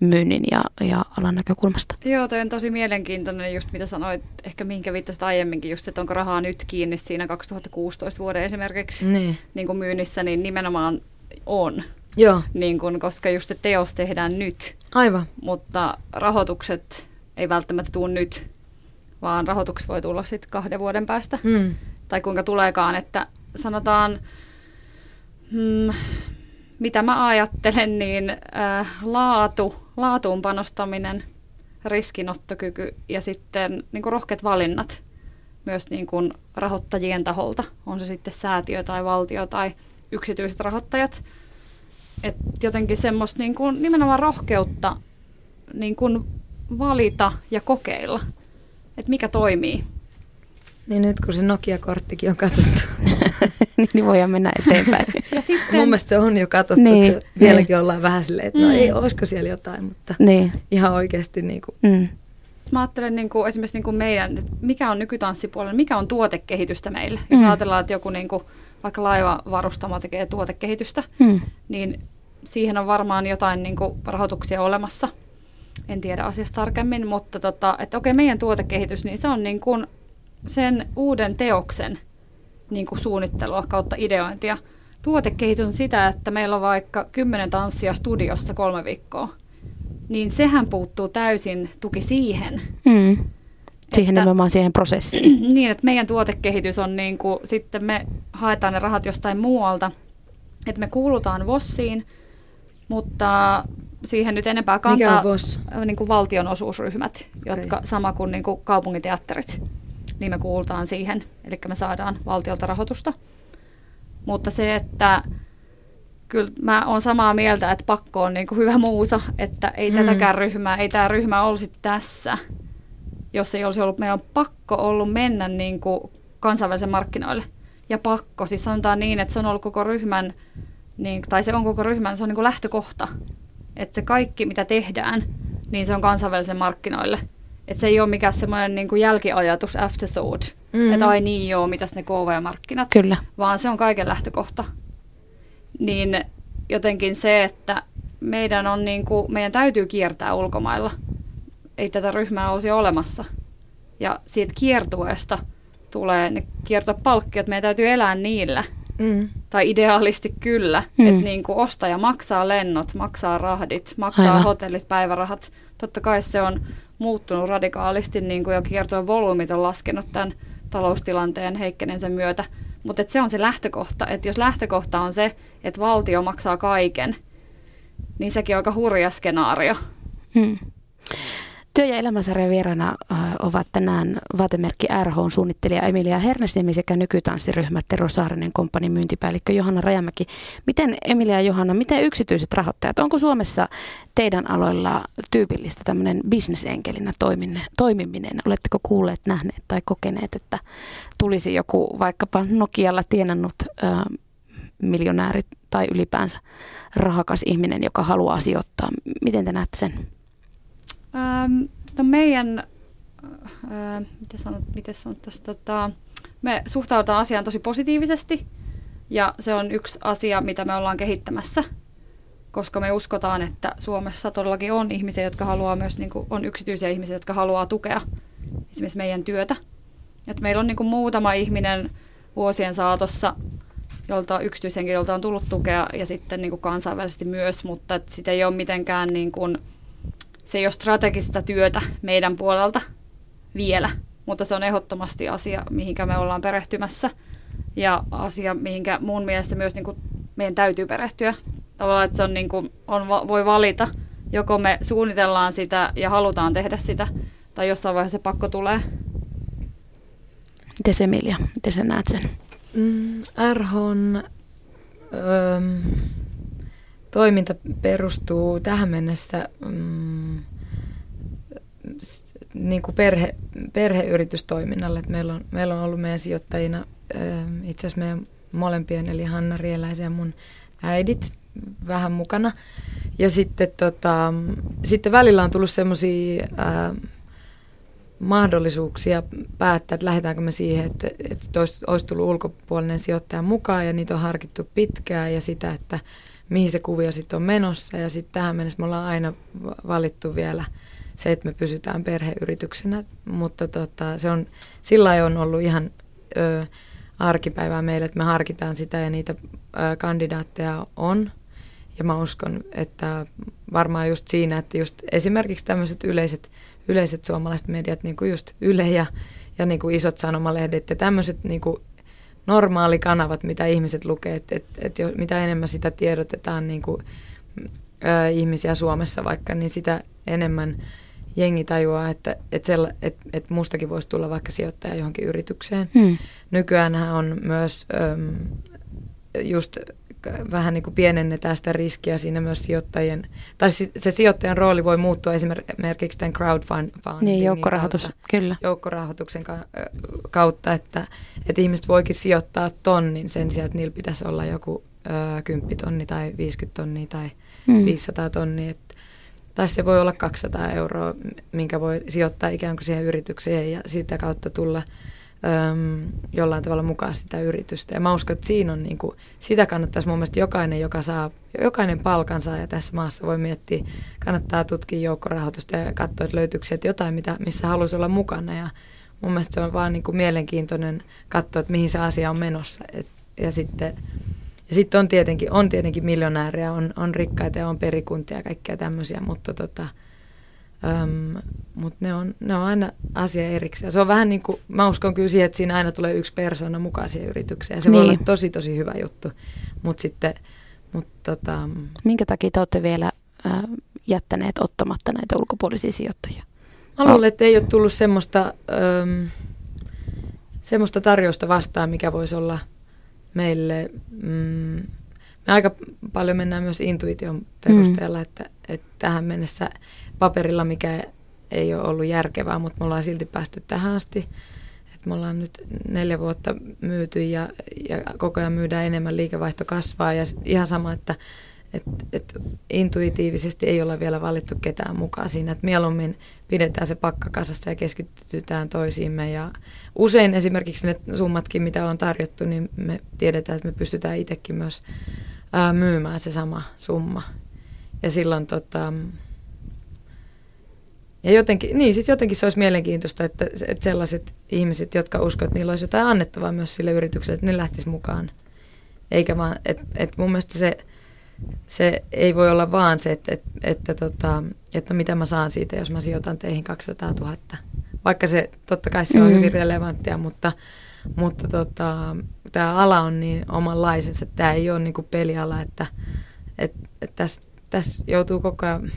myynnin ja, ja alan näkökulmasta. Joo, toi on tosi mielenkiintoinen just mitä sanoit, ehkä minkä viittasit aiemminkin, just että onko rahaa nyt kiinni siinä 2016 vuoden esimerkiksi niin. Niin kuin myynnissä, niin nimenomaan on. Joo. Niin kun, koska just se teos tehdään nyt. Aivan. Mutta rahoitukset ei välttämättä tule nyt, vaan rahoitukset voi tulla sitten kahden vuoden päästä. Mm. Tai kuinka tuleekaan, että sanotaan, hmm, mitä mä ajattelen, niin äh, laatu, laatuun panostaminen, riskinottokyky ja sitten niin kuin rohkeat valinnat myös niin kuin rahoittajien taholta, on se sitten säätiö tai valtio tai yksityiset rahoittajat. Et jotenkin semmoista niin kuin, nimenomaan rohkeutta niin kuin valita ja kokeilla, että mikä toimii. Niin nyt kun se Nokia-korttikin on katsottu. Niin, niin voidaan mennä eteenpäin. ja sitten... Mun mielestä se on jo katsottu, niin, että vieläkin niin. ollaan vähän silleen, että no mm. ei, olisiko siellä jotain, mutta niin. ihan oikeasti niin kuin... Mm. Mä ajattelen niin kuin, esimerkiksi niin kuin meidän, että mikä on nykytanssipuolella, mikä on tuotekehitystä meillä. Jos mm. ajatellaan, että joku niin kuin, vaikka laivavarustamo tekee tuotekehitystä, mm. niin siihen on varmaan jotain niin kuin, rahoituksia olemassa. En tiedä asiasta tarkemmin, mutta tota, että okei, meidän tuotekehitys, niin se on niin kuin sen uuden teoksen niin kuin suunnittelua kautta ideointia. Tuotekehitys on sitä, että meillä on vaikka kymmenen tanssia studiossa kolme viikkoa. Niin sehän puuttuu täysin tuki siihen. Mm. Siihen että, nimenomaan siihen prosessiin. Niin, että meidän tuotekehitys on niin kuin, sitten me haetaan ne rahat jostain muualta. Että me kuulutaan VOSsiin, mutta siihen nyt enempää kantaa Mikä on VOS? Niin kuin valtionosuusryhmät, okay. jotka sama kuin, niin kuin kaupungiteatterit niin me kuultaan siihen, eli me saadaan valtiolta rahoitusta. Mutta se, että kyllä mä oon samaa mieltä, että pakko on niin kuin hyvä muusa, että ei mm. tätäkään ryhmää, ei tämä ryhmä olisi tässä, jos ei olisi ollut, meidän on pakko ollut mennä niin kuin kansainvälisen markkinoille. Ja pakko, siis sanotaan niin, että se on ollut koko ryhmän, niin, tai se on koko ryhmän, se on niin kuin lähtökohta. Että se kaikki, mitä tehdään, niin se on kansainvälisen markkinoille – että se ei ole mikään semmoinen niin kuin jälkiajatus, afterthought, mm-hmm. että ai niin joo, mitäs ne KV-markkinat. Kyllä. Vaan se on kaiken lähtökohta. Niin jotenkin se, että meidän, on niin kuin, meidän täytyy kiertää ulkomailla. Ei tätä ryhmää olisi olemassa. Ja siitä kiertueesta tulee ne kiertopalkkiot, meidän täytyy elää niillä. Mm. Tai ideaalisti kyllä, mm. että niin kuin ostaja maksaa lennot, maksaa rahdit, maksaa Aivan. hotellit, päivärahat. Totta kai se on muuttunut radikaalisti niin kuin jo kiertojen volyymit on laskenut tämän taloustilanteen heikkenemisen myötä. Mutta se on se lähtökohta, että jos lähtökohta on se, että valtio maksaa kaiken, niin sekin on aika hurja skenaario. Hmm. Työ- ja elämänsarjan vieraana äh, ovat tänään vaatemerkki RH suunnittelija Emilia Hernesniemi sekä nykytanssiryhmä Tero Saarinen kompanin myyntipäällikkö Johanna Rajamäki. Miten Emilia ja Johanna, miten yksityiset rahoittajat, onko Suomessa teidän aloilla tyypillistä tämmöinen bisnesenkelinä toimiminen? Oletteko kuulleet, nähneet tai kokeneet, että tulisi joku vaikkapa Nokialla tienannut äh, miljonääri tai ylipäänsä rahakas ihminen, joka haluaa sijoittaa? Miten te näette sen? Ähm, no meidän ää, miten sanot, miten sanot tästä, tota, me suhtaudutaan asiaan tosi positiivisesti ja se on yksi asia, mitä me ollaan kehittämässä, koska me uskotaan, että Suomessa todellakin on ihmisiä, jotka haluaa myös, niin kuin, on yksityisiä ihmisiä, jotka haluaa tukea esimerkiksi meidän työtä. Et meillä on niin kuin muutama ihminen vuosien saatossa, jolta yksityishenkilöltä on tullut tukea ja sitten niin kuin kansainvälisesti myös, mutta sitä ei ole mitenkään, niin kuin, se ei ole strategista työtä meidän puolelta vielä, mutta se on ehdottomasti asia, mihinkä me ollaan perehtymässä ja asia, mihinkä mun mielestä myös niin kuin meidän täytyy perehtyä. Tavallaan, että se on niin kuin, on, voi valita, joko me suunnitellaan sitä ja halutaan tehdä sitä, tai jossain vaiheessa se pakko tulee. Miten Emilia, miten sä näet sen? Mm, RHn öö, toiminta perustuu tähän mennessä mm, niin kuin perhe, perheyritystoiminnalle. Et meillä, on, meillä on ollut meidän sijoittajina öö, itse asiassa meidän molempien, eli Hanna Rieläisen ja mun äidit vähän mukana. Ja sitten, tota, sitten välillä on tullut semmoisia mahdollisuuksia päättää, että lähdetäänkö me siihen, että, että olisi tullut ulkopuolinen sijoittaja mukaan ja niitä on harkittu pitkään ja sitä, että mihin se kuvio sitten on menossa ja sitten tähän mennessä me ollaan aina valittu vielä se, että me pysytään perheyrityksenä, mutta tota, se on, sillä on ollut ihan ö, arkipäivää meille, että me harkitaan sitä ja niitä ö, kandidaatteja on. Ja mä uskon, että varmaan just siinä, että just esimerkiksi tämmöiset yleiset yleiset suomalaiset mediat, niin kuin just Yle ja, ja niin kuin isot sanomalehdet ja tämmöiset niin kuin normaalikanavat, mitä ihmiset lukee, että et, et jo, mitä enemmän sitä tiedotetaan niin kuin, ä, ihmisiä Suomessa vaikka, niin sitä enemmän jengi tajuaa, että et et, et mustakin voisi tulla vaikka sijoittaja johonkin yritykseen. Hmm. Nykyään on myös äm, just vähän niin kuin pienennetään sitä riskiä siinä myös sijoittajien, tai se sijoittajan rooli voi muuttua esimerkiksi tämän crowdfunding niin, joukkorahoitus, kautta, kyllä. joukkorahoituksen kautta, että, että ihmiset voikin sijoittaa tonnin sen sijaan, että niillä pitäisi olla joku ö, 10 tonni tai 50 tonnia tai hmm. 500 tonnia, että tai se voi olla 200 euroa, minkä voi sijoittaa ikään kuin siihen yritykseen ja sitä kautta tulla äm, jollain tavalla mukaan sitä yritystä. Ja mä uskon, että siinä on niin kuin, sitä kannattaisi mun mielestä jokainen, joka saa, jokainen palkansaaja tässä maassa voi miettiä, kannattaa tutkia joukkorahoitusta ja katsoa, että löytyykö sieltä jotain, mitä, missä haluaisi olla mukana. Ja mun mielestä se on vaan niin kuin mielenkiintoinen katsoa, että mihin se asia on menossa. Et, ja sitten ja sitten on tietenkin, on tietenkin miljonääriä, on, on rikkaita ja on perikuntia ja kaikkea tämmöisiä, mutta tota, Öm, mutta ne on, ne on aina asia erikseen. Se on vähän niin kuin, mä uskon kyllä siihen, että siinä aina tulee yksi persona mukaan siihen yritykseen. Se niin. voi olla tosi tosi hyvä juttu. Mutta sitten, mut tota... Minkä takia te olette vielä äh, jättäneet ottamatta näitä ulkopuolisia sijoittajia? Mä luulen, että ei ole tullut semmoista, öm, semmoista tarjousta vastaan, mikä voisi olla meille... Mm, me aika paljon mennään myös intuition perusteella, mm. että, että tähän mennessä paperilla, mikä ei ole ollut järkevää, mutta me ollaan silti päästy tähän asti. Et me ollaan nyt neljä vuotta myyty ja, ja koko ajan myydään enemmän, liikevaihto kasvaa. Ja ihan sama, että et, et intuitiivisesti ei olla vielä valittu ketään mukaan siinä, että mieluummin pidetään se pakka kasassa ja keskitytään toisiimme. Ja usein esimerkiksi ne summatkin, mitä on tarjottu, niin me tiedetään, että me pystytään itsekin myös ää, myymään se sama summa. Ja silloin tota, ja jotenkin, niin siis jotenkin se olisi mielenkiintoista, että, että sellaiset ihmiset, jotka uskovat, että niillä olisi jotain annettavaa myös sille yritykselle, että ne lähtis mukaan. Eikä vaan, että, että mun mielestä se, se ei voi olla vaan se, että, että, että, tota, että no mitä mä saan siitä, jos mä sijoitan teihin 200 000. Vaikka se, totta kai se on mm. hyvin relevanttia, mutta, mutta tota, tämä ala on niin omanlaisensa, että tämä ei ole niin kuin peliala, että, että, että tässä, tässä joutuu koko ajan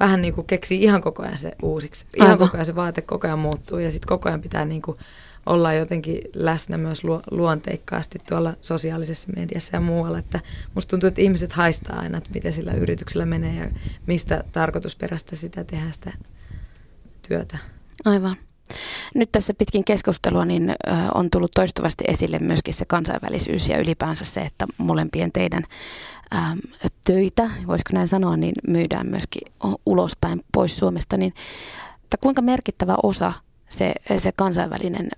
vähän niin kuin keksii ihan koko ajan se uusiksi. Ihan Aivan. koko ajan se vaate koko ajan muuttuu ja sitten koko ajan pitää niin kuin olla jotenkin läsnä myös lu- luonteikkaasti tuolla sosiaalisessa mediassa ja muualla. Että musta tuntuu, että ihmiset haistaa aina, että miten sillä yrityksellä menee ja mistä tarkoitusperäistä sitä tehdään sitä työtä. Aivan. Nyt tässä pitkin keskustelua niin, on tullut toistuvasti esille myöskin se kansainvälisyys ja ylipäänsä se, että molempien teidän äm, töitä, voisiko näin sanoa, niin myydään myöskin ulospäin pois Suomesta. Niin että kuinka merkittävä osa se, se kansainvälinen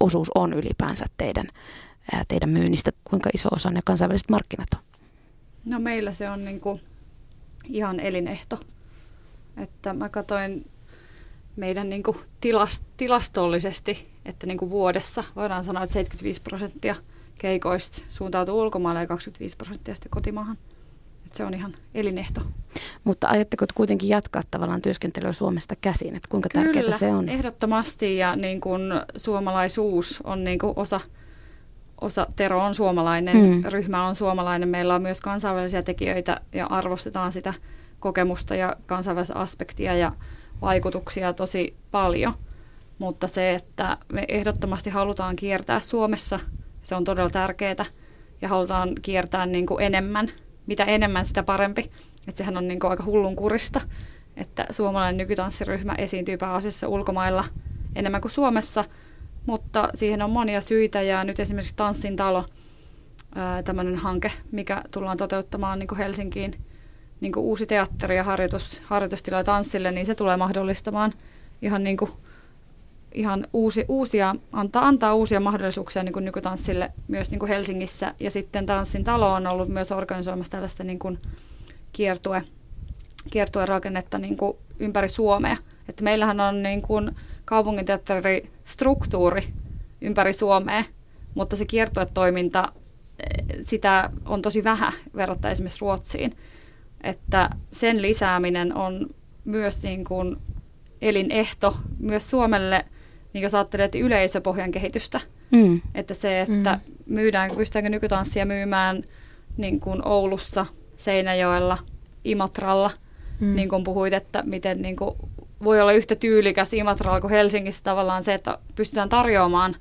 osuus on ylipäänsä teidän, teidän myynnistä? Kuinka iso osa ne kansainväliset markkinat on? No meillä se on niin kuin ihan elinehto. Että mä katsoin meidän niin kuin tilast, tilastollisesti, että niin kuin vuodessa voidaan sanoa, että 75 prosenttia keikoista suuntautuu ulkomaille ja 25 prosenttia sitten kotimaahan. Että se on ihan elinehto. Mutta aiotteko kuitenkin jatkaa tavallaan työskentelyä Suomesta käsin? Että kuinka Kyllä, tärkeää se on? ehdottomasti ja niin kuin suomalaisuus on niin kuin osa, osa, Tero on suomalainen, mm. ryhmä on suomalainen. Meillä on myös kansainvälisiä tekijöitä ja arvostetaan sitä kokemusta ja kansainvälistä aspektia ja vaikutuksia tosi paljon. Mutta se, että me ehdottomasti halutaan kiertää Suomessa, se on todella tärkeää ja halutaan kiertää niin kuin enemmän. Mitä enemmän, sitä parempi. Että sehän on niin kuin aika hullun kurista, että suomalainen nykytanssiryhmä esiintyy pääasiassa ulkomailla enemmän kuin Suomessa, mutta siihen on monia syitä ja nyt esimerkiksi Tanssin talo, tämmöinen hanke, mikä tullaan toteuttamaan niin kuin Helsinkiin, niin kuin uusi teatteri ja harjoitus, harjoitustila tanssille, niin se tulee mahdollistamaan ihan, niin kuin, ihan uusi, uusia, antaa, antaa uusia mahdollisuuksia niin kuin nykytanssille myös niin kuin Helsingissä. Ja sitten Tanssin talo on ollut myös organisoimassa tällaista niin kuin kiertue, kiertue-rakennetta niin kuin ympäri Suomea. Että meillähän on niin kuin kaupunginteatteristruktuuri ympäri Suomea, mutta se kiertuetoiminta, eh, sitä on tosi vähän verrattuna esimerkiksi Ruotsiin. Että sen lisääminen on myös niin kuin elinehto myös Suomelle, niin jos ajattelet yleisöpohjan kehitystä. Mm. Että se, että mm. myydään, pystytäänkö nykytanssia myymään niin kuin Oulussa, Seinäjoella, Imatralla, mm. niin kuin puhuit, että miten niin kuin voi olla yhtä tyylikäs Imatralla kuin Helsingissä tavallaan se, että pystytään tarjoamaan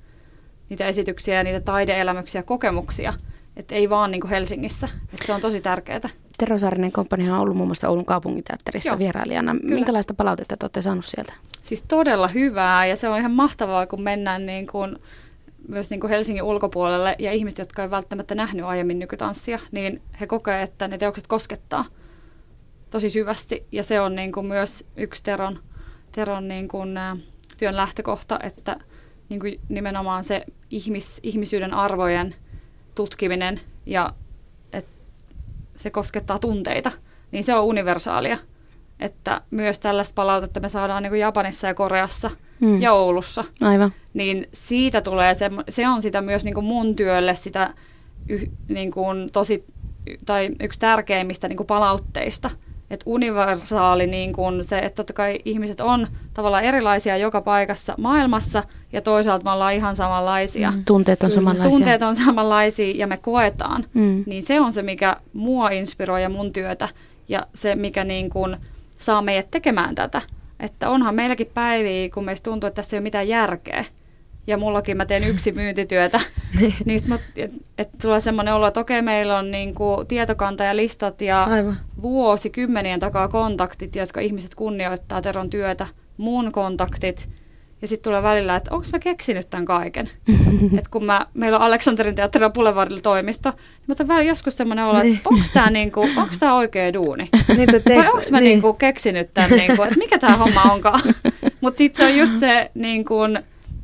niitä esityksiä ja niitä taideelämyksiä, kokemuksia, että ei vaan niin kuin Helsingissä. Että se on tosi tärkeää. Tero Saarinen komppani on ollut muun muassa Oulun kaupunginteatterissa Joo, vierailijana. Kyllä. Minkälaista palautetta te olette saaneet sieltä? Siis todella hyvää ja se on ihan mahtavaa, kun mennään niin kuin myös niin kuin Helsingin ulkopuolelle ja ihmiset, jotka ei välttämättä nähnyt aiemmin nykytanssia, niin he kokevat, että ne teokset koskettaa tosi syvästi. Ja se on niin kuin myös yksi Teron, Teron niin kuin, ä, työn lähtökohta, että niin kuin nimenomaan se ihmis, ihmisyyden arvojen tutkiminen ja se koskettaa tunteita, niin se on universaalia. Että myös tällaista palautetta me saadaan niin kuin Japanissa ja Koreassa mm. ja Oulussa. Aivan. Niin siitä tulee, se, se on sitä myös niin kuin mun työlle sitä yh, niin kuin tosi, tai yksi tärkeimmistä niin kuin palautteista – että universaali niin kuin se, että totta kai ihmiset on tavallaan erilaisia joka paikassa maailmassa ja toisaalta me ollaan ihan samanlaisia. Mm. Tunteet on samanlaisia. Tunteet on samanlaisia ja me koetaan. Mm. Niin se on se, mikä mua inspiroi ja mun työtä ja se, mikä niin kuin saa meidät tekemään tätä. Että onhan meilläkin päiviä, kun meistä tuntuu, että tässä ei ole mitään järkeä ja mullakin mä teen yksi myyntityötä, niin että et tulee semmoinen olo, että okei, meillä on niinku tietokanta ja listat ja Aivan. vuosikymmenien takaa kontaktit, jotka ihmiset kunnioittaa Teron työtä, mun kontaktit, ja sitten tulee välillä, että onko mä keksinyt tämän kaiken. että kun mä, meillä on Aleksanterin teatterilla Boulevardilla toimisto, niin mä otan välillä joskus semmoinen olo, että niin. onko tämä niinku, oikea duuni? Niin, Vai onko mä niin. niinku keksinyt tämän, niinku, että mikä tämä homma onkaan? Mutta sitten se on just se, niinku,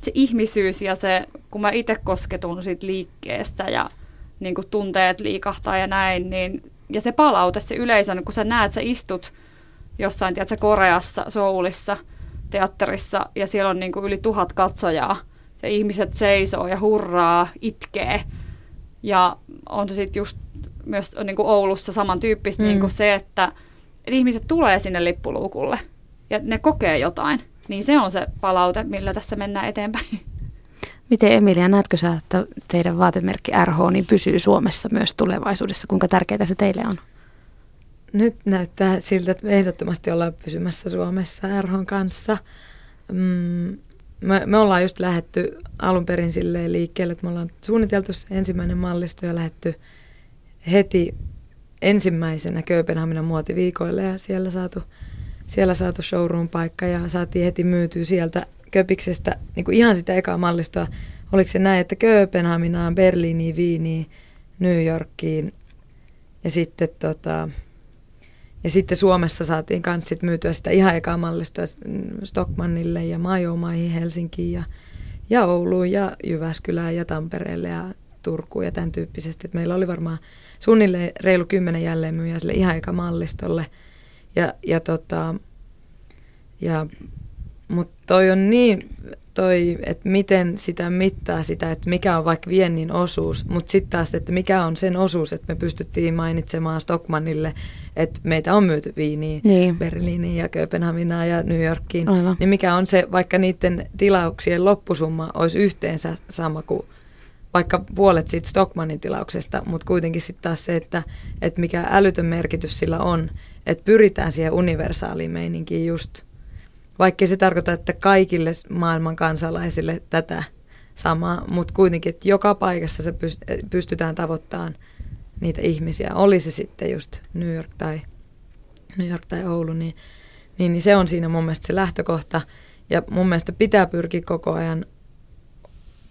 se ihmisyys ja se, kun mä itse kosketun siitä liikkeestä ja niin kuin tunteet liikahtaa ja näin, niin, ja se palaute, se yleisö, kun sä näet, sä istut jossain, tiedätkö, Koreassa, Soulissa, teatterissa, ja siellä on niin kuin yli tuhat katsojaa, ja ihmiset seisoo ja hurraa, itkee, ja on se sitten just myös niin kuin Oulussa samantyyppistä mm. niin kuin se, että, että ihmiset tulee sinne lippuluukulle, ja ne kokee jotain. Niin se on se palaute, millä tässä mennään eteenpäin. Miten Emilia, näetkö sä, että teidän vaatemerkki RH niin pysyy Suomessa myös tulevaisuudessa? Kuinka tärkeää se teille on? Nyt näyttää siltä, että me ehdottomasti ollaan pysymässä Suomessa RHn kanssa. Mm, me, me ollaan just lähetty alun perin silleen liikkeelle, että me ollaan suunniteltu se ensimmäinen mallisto ja lähetty heti ensimmäisenä Kööpenhaminan muotiviikoille ja siellä saatu siellä saatu showroom-paikka ja saatiin heti myytyä sieltä Köpiksestä niin kuin ihan sitä ekaa mallistoa. Oliko se näin, että Kööpenhaminaan, Berliiniin, Viiniin, New Yorkiin ja sitten tota, Ja sitten Suomessa saatiin kanssa sit myytyä sitä ihan ekaa mallista Stockmannille ja maajomaihin Helsinkiin ja, ja Ouluun ja Jyväskylään ja Tampereelle ja Turkuun ja tämän tyyppisesti. Et meillä oli varmaan suunnilleen reilu kymmenen jälleenmyyjää sille ihan eka mallistolle. Ja, ja tota, ja, mutta toi on niin, toi, että miten sitä mittaa sitä, että mikä on vaikka viennin osuus, mutta sitten taas, että mikä on sen osuus, että me pystyttiin mainitsemaan Stockmannille, että meitä on myyty Viiniin, niin. Berliiniin ja Kööpenhaminaan ja New Yorkiin, Aivan. niin mikä on se, vaikka niiden tilauksien loppusumma olisi yhteensä sama kuin vaikka puolet siitä Stockmannin tilauksesta, mutta kuitenkin sitten taas se, että, että mikä älytön merkitys sillä on, että pyritään siihen universaaliin meininkiin just, vaikka se tarkoita, että kaikille maailman kansalaisille tätä samaa, mutta kuitenkin, että joka paikassa se pystytään tavoittamaan niitä ihmisiä, oli se sitten just New York tai, New York tai Oulu, niin, niin, niin se on siinä mun mielestä se lähtökohta, ja mun mielestä pitää pyrkiä koko ajan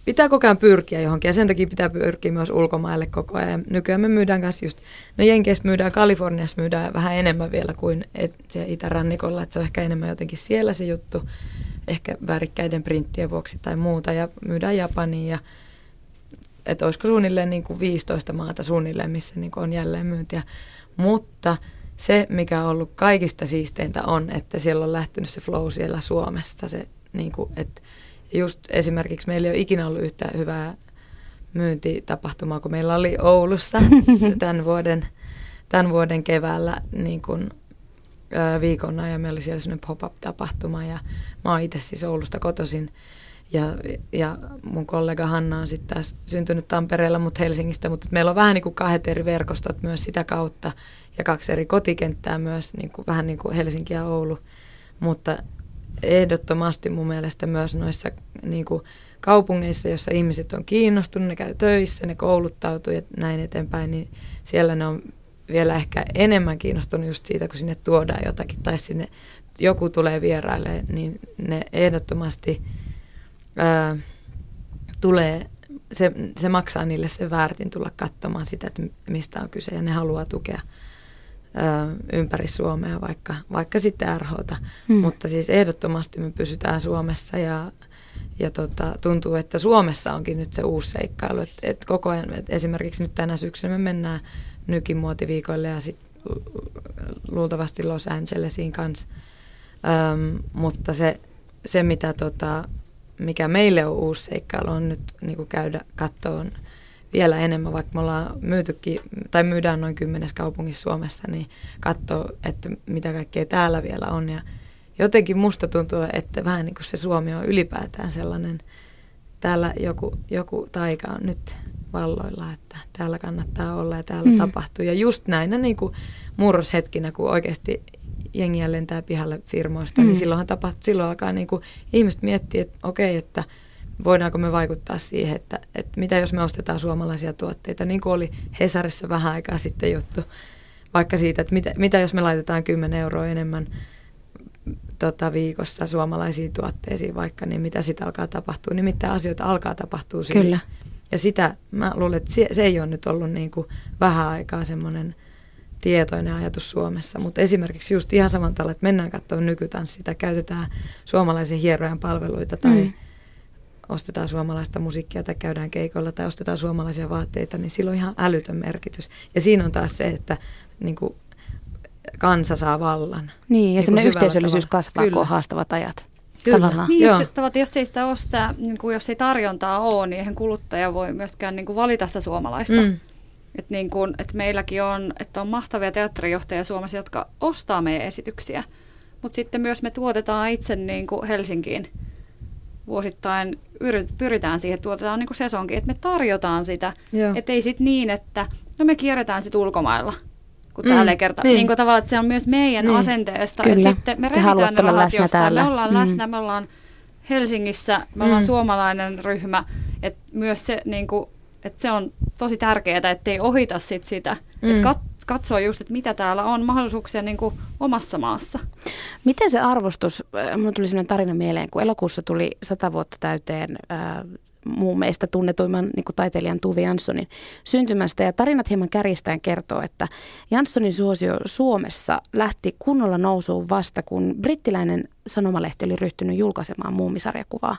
pitää koko ajan pyrkiä johonkin ja sen takia pitää pyrkiä myös ulkomaille koko ajan. Nykyään me myydään kanssa just, no Jenkeissä myydään, Kaliforniassa myydään vähän enemmän vielä kuin et, se itärannikolla, että se on ehkä enemmän jotenkin siellä se juttu, ehkä värikkäiden printtien vuoksi tai muuta ja myydään Japaniin ja että olisiko suunnilleen niin kuin 15 maata suunnilleen, missä niin kuin on jälleen myyntiä. Mutta se, mikä on ollut kaikista siisteintä on, että siellä on lähtenyt se flow siellä Suomessa, se, niin kuin, että just esimerkiksi meillä ei ole ikinä ollut yhtä hyvää myyntitapahtumaa kuin meillä oli Oulussa tämän vuoden, tämän vuoden keväällä niin kuin, ö, viikonna ja meillä oli siellä sellainen pop-up-tapahtuma ja mä oon itse siis Oulusta kotoisin. Ja, ja mun kollega Hanna on sitten taas syntynyt Tampereella, mutta Helsingistä, mutta meillä on vähän niin kuin kahdet eri verkostot myös sitä kautta ja kaksi eri kotikenttää myös, niin kuin, vähän niin kuin Helsinki ja Oulu, mutta ehdottomasti mun mielestä myös noissa niin kuin kaupungeissa, joissa ihmiset on kiinnostunut, ne käy töissä, ne kouluttautuu ja näin eteenpäin, niin siellä ne on vielä ehkä enemmän kiinnostunut just siitä, kun sinne tuodaan jotakin tai sinne joku tulee vieraille, niin ne ehdottomasti ää, tulee, se, se maksaa niille sen väärtin tulla katsomaan sitä, että mistä on kyse ja ne haluaa tukea ympäri Suomea, vaikka, vaikka sitten RHta. Hmm. Mutta siis ehdottomasti me pysytään Suomessa ja, ja tota, tuntuu, että Suomessa onkin nyt se uusi seikkailu. Et, et koko ajan, et esimerkiksi nyt tänä syksynä me mennään Nykin muotiviikoille ja sitten luultavasti Los Angelesiin kanssa. Öm, mutta se, se mitä tota, mikä meille on uusi seikkailu on nyt niin käydä kattoon vielä enemmän, vaikka me ollaan myytykin, tai myydään noin kymmenes kaupungissa Suomessa, niin katsoa, että mitä kaikkea täällä vielä on. Ja jotenkin musta tuntuu, että vähän niin kuin se Suomi on ylipäätään sellainen, täällä joku, joku taika on nyt valloilla, että täällä kannattaa olla ja täällä mm. tapahtuu. Ja just näinä niin kuin murroshetkinä, kun oikeasti jengiä lentää pihalle firmoista, niin mm. niin silloinhan tapahtuu, silloin alkaa niin kuin ihmiset miettiä, että okei, okay, että – voidaanko me vaikuttaa siihen, että, että mitä jos me ostetaan suomalaisia tuotteita, niin kuin oli Hesarissa vähän aikaa sitten juttu, vaikka siitä, että mitä, mitä jos me laitetaan 10 euroa enemmän tota, viikossa suomalaisiin tuotteisiin vaikka, niin mitä sitä alkaa tapahtua, niin mitä asioita alkaa tapahtua sille. Kyllä. Ja sitä, mä luulen, että se, se ei ole nyt ollut niin kuin vähän aikaa semmoinen tietoinen ajatus Suomessa, mutta esimerkiksi just ihan saman tavalla, että mennään katsomaan nykytanssia, käytetään suomalaisen hierojan palveluita tai mm ostetaan suomalaista musiikkia tai käydään keikolla tai ostetaan suomalaisia vaatteita, niin sillä on ihan älytön merkitys. Ja siinä on taas se, että niin kuin, kansa saa vallan. Niin, ja niin semmoinen yhteisöllisyys tavalla. kasvaa, Kyllä. kun on haastavat ajat. Kyllä. Tavallaan. Niin, Joo. Just, jos ei sitä ostaa, niin kuin jos ei tarjontaa ole, niin eihän kuluttaja voi myöskään niin kuin valita sitä suomalaista. Mm. Et niin kuin, et meilläkin on, että on mahtavia teatterijohtajia Suomessa, jotka ostaa meidän esityksiä. Mutta sitten myös me tuotetaan itse niin kuin Helsinkiin vuosittain pyritään siihen, että tuotetaan niin sesonkin, että me tarjotaan sitä. Että ei sitten niin, että no me kierretään sitten ulkomailla kun mm, täällä kerta. Niin. niin kuin tavallaan, että se on myös meidän niin. asenteesta. Kyllä. Että sitten me revitään ne rahat jostain. Täällä. Me ollaan mm. läsnä, me ollaan Helsingissä, me ollaan mm. suomalainen ryhmä. Että myös se, niin kuin, että se on tosi tärkeää, ettei ohita sit sitä. Mm. Että kat, katsoa just, että mitä täällä on mahdollisuuksia niin kuin omassa maassa. Miten se arvostus, äh, minulla tuli sellainen tarina mieleen, kun elokuussa tuli sata vuotta täyteen äh, muun meistä tunnetuimman niin kuin taiteilijan Tuvi Janssonin syntymästä. Ja tarinat hieman kärjistäen kertoo, että Janssonin suosio Suomessa lähti kunnolla nousuun vasta, kun brittiläinen sanomalehti oli ryhtynyt julkaisemaan muumisarjakuvaa.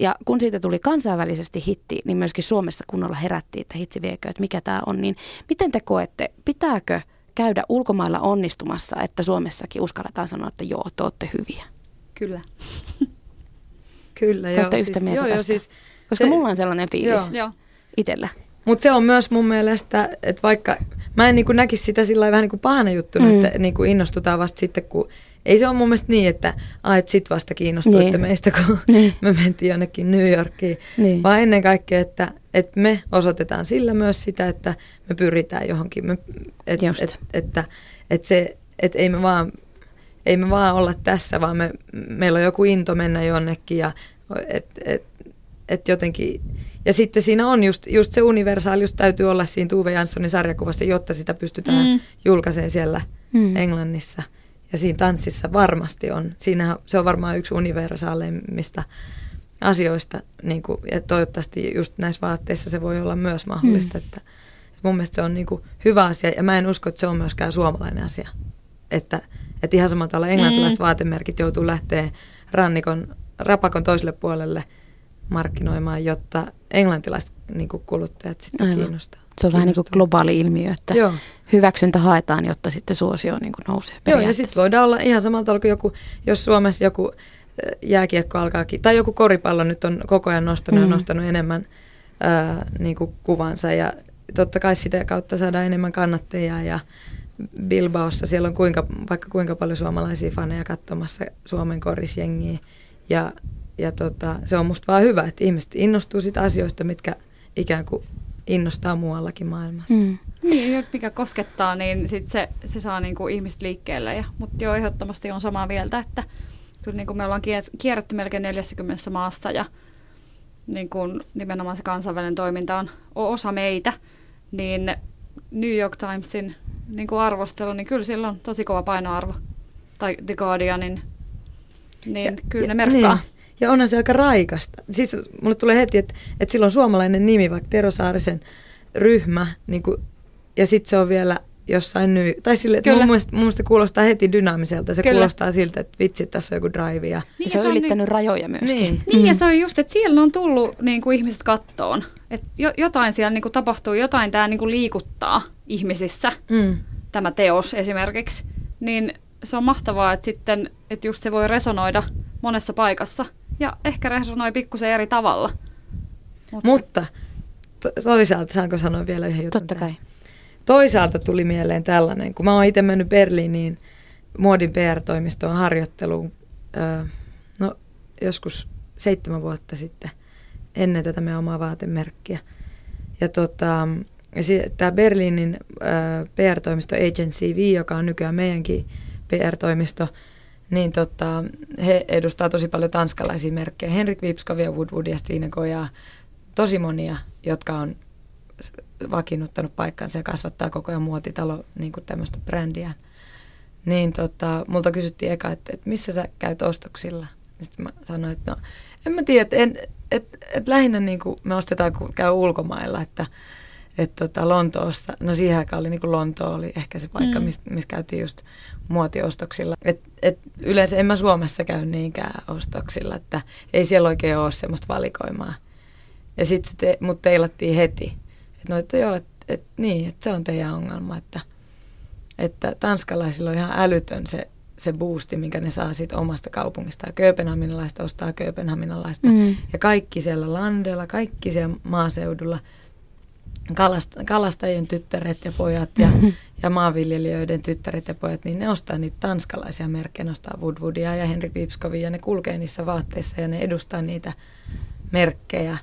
Ja kun siitä tuli kansainvälisesti hitti, niin myöskin Suomessa kunnolla herättiin, että hitsi viekö, että mikä tämä on. Niin miten te koette, pitääkö käydä ulkomailla onnistumassa, että Suomessakin uskalletaan sanoa, että joo, te olette hyviä? Kyllä. Kyllä, Te joo. olette yhtä siis, mieltä joo, joo, tästä? siis, Koska se- mulla on sellainen fiilis Joo. Joo. itsellä. Mutta se on myös mun mielestä, että vaikka mä en niin näkisi sitä sillä vähän niin kuin pahana juttuna, mm. että niin kuin innostutaan vasta sitten, kun ei se ole mun mielestä niin, että ai, et sit vasta kiinnostuitte Niin. meistä, kun Niin. me mentiin jonnekin New Yorkiin, Niin. vaan ennen kaikkea, että, että me osoitetaan sillä myös sitä, että me pyritään johonkin, me, et, Just. et, että, että se, että ei me vaan ei me vaan olla tässä, vaan me, meillä on joku into mennä jonnekin ja et, et, et jotenkin, ja sitten siinä on just, just se universaalius täytyy olla siinä Tuve Janssonin sarjakuvassa, jotta sitä pystytään Mm. julkaisemaan siellä mm. Englannissa. Ja siinä tanssissa varmasti on. Siinä se on varmaan yksi universaaleimmista asioista, niin kuin, ja toivottavasti just näissä vaatteissa se voi olla myös mahdollista. Mm. Että, että mun mielestä se on niin kuin hyvä asia, ja mä en usko, että se on myöskään suomalainen asia. Että, että ihan samalla tavalla englantilaiset Mm. vaatemerkit joutuu lähteä rannikon, rapakon toiselle puolelle markkinoimaan, jotta englantilaiset niin kuin kuluttajat sitten Aivan. kiinnostaa. Se on vähän niin kuin globaali ilmiö, että Joo. hyväksyntä haetaan, jotta sitten suosio niin kuin nousee Joo, ja sitten voidaan olla ihan samalta tavalla kuin joku, jos Suomessa joku jääkiekko alkaakin, tai joku koripallo nyt on koko ajan nostanut mm. ja nostanut enemmän ää, niin kuin kuvansa, ja totta kai sitä kautta saadaan enemmän kannattajia, ja Bilbaossa siellä on kuinka, vaikka kuinka paljon suomalaisia faneja katsomassa Suomen korisjengiä, ja, ja tota, se on musta vaan hyvä, että ihmiset innostuu siitä asioista, mitkä ikään kuin innostaa muuallakin maailmassa. Mm. Niin, mikä koskettaa, niin sit se, se saa niinku ihmiset liikkeelle. Ja, mutta joo, ehdottomasti on samaa mieltä, että kyllä niinku me ollaan kier- kierretty melkein 40 maassa ja niin kuin nimenomaan se kansainvälinen toiminta on osa meitä, niin New York Timesin niin kuin arvostelu, niin kyllä sillä on tosi kova painoarvo. Tai The Guardianin, niin Ja- kyllä ne merkkaa. Niin. Ja onhan se aika raikasta. Siis mulle tulee heti, että, että sillä on suomalainen nimi, vaikka Tero Saarisen ryhmä, niin kuin, ja sitten se on vielä jossain ny... Tai sille, että mun mielestä, mun mielestä se kuulostaa heti dynaamiselta. Se Kyllä. kuulostaa siltä, että vitsi, tässä on joku drive. Ja... Ja Niin, se ja on ylittänyt rajoja myöskin. Niin. Niin, ja se on just, että siellä on tullut niin kuin ihmiset kattoon. Että jo, jotain siellä niin kuin tapahtuu, jotain tämä niin kuin liikuttaa ihmisissä, Mm. tämä teos esimerkiksi. Niin se on mahtavaa, että sitten, että just se voi resonoida monessa paikassa. Ja ehkä resonoi pikkusen eri tavalla. Mutta to- toisaalta, saanko sanoa vielä yhden jutun? Totta kai. Toisaalta tuli mieleen tällainen, kun mä oon itse mennyt Berliiniin muodin PR-toimistoon harjoitteluun, öö, no joskus seitsemän vuotta sitten, ennen tätä meidän omaa vaatemerkkiä. Ja tota, tämä Berliinin öö, PR-toimisto Agency V, joka on nykyään meidänkin PR-toimisto, niin tota, he edustaa tosi paljon tanskalaisia merkkejä. Henrik Vipskovia, Woodwood ja Stineko ja tosi monia, jotka on vakiinnuttanut paikkansa ja kasvattaa koko ajan muotitalo niin kuin tämmöistä brändiä. Niin tota, multa kysyttiin eka, että, että missä sä käyt ostoksilla. Sitten mä sanoin, että no en mä tiedä, että, en, että, että lähinnä niin kuin me ostetaan, kun käy ulkomailla, että, että tota Lontoossa, no siihen aikaan oli niin kuin Lonto oli ehkä se paikka, Mm. missä, missä käytiin just muotiostoksilla. Et, et yleensä en mä Suomessa käy niinkään ostoksilla, että ei siellä oikein ole semmoista valikoimaa. Ja sitten se te, mut teilattiin heti. Että no, että joo, että et, niin, että se on teidän ongelma, että, että tanskalaisilla on ihan älytön se, se boosti, minkä ne saa siitä omasta kaupungista. Kööpenhaminalaista ostaa kööpenhaminalaista. Mm. Ja kaikki siellä landella, kaikki siellä maaseudulla, kalast, kalastajien tyttäret ja pojat ja, ja maanviljelijöiden tyttäret ja pojat, niin ne ostaa niitä tanskalaisia merkkejä, ne ostaa Woodwoodia ja Henrik Vipskovia ja ne kulkee niissä vaatteissa ja ne edustaa niitä merkkejä.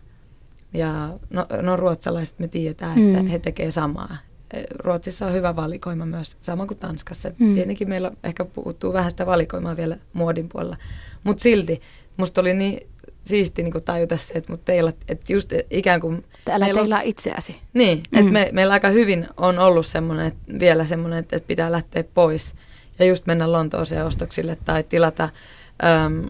Ja no, no ruotsalaiset me tiedetään, että Mm. he tekee samaa. E, Ruotsissa on hyvä valikoima myös, sama kuin Tanskassa. Mm. Tietenkin meillä ehkä puuttuu vähän sitä valikoimaa vielä muodin puolella. Mutta silti musta oli niin siisti niin tajuta se, että mut teillä, että just ikään kuin... Että älä meillä on- itseäsi. Niin, Mm. että me, meillä aika hyvin on ollut semmoinen, että vielä semmoinen, että, että pitää lähteä pois ja just mennä Lontooseen ostoksille tai tilata äm,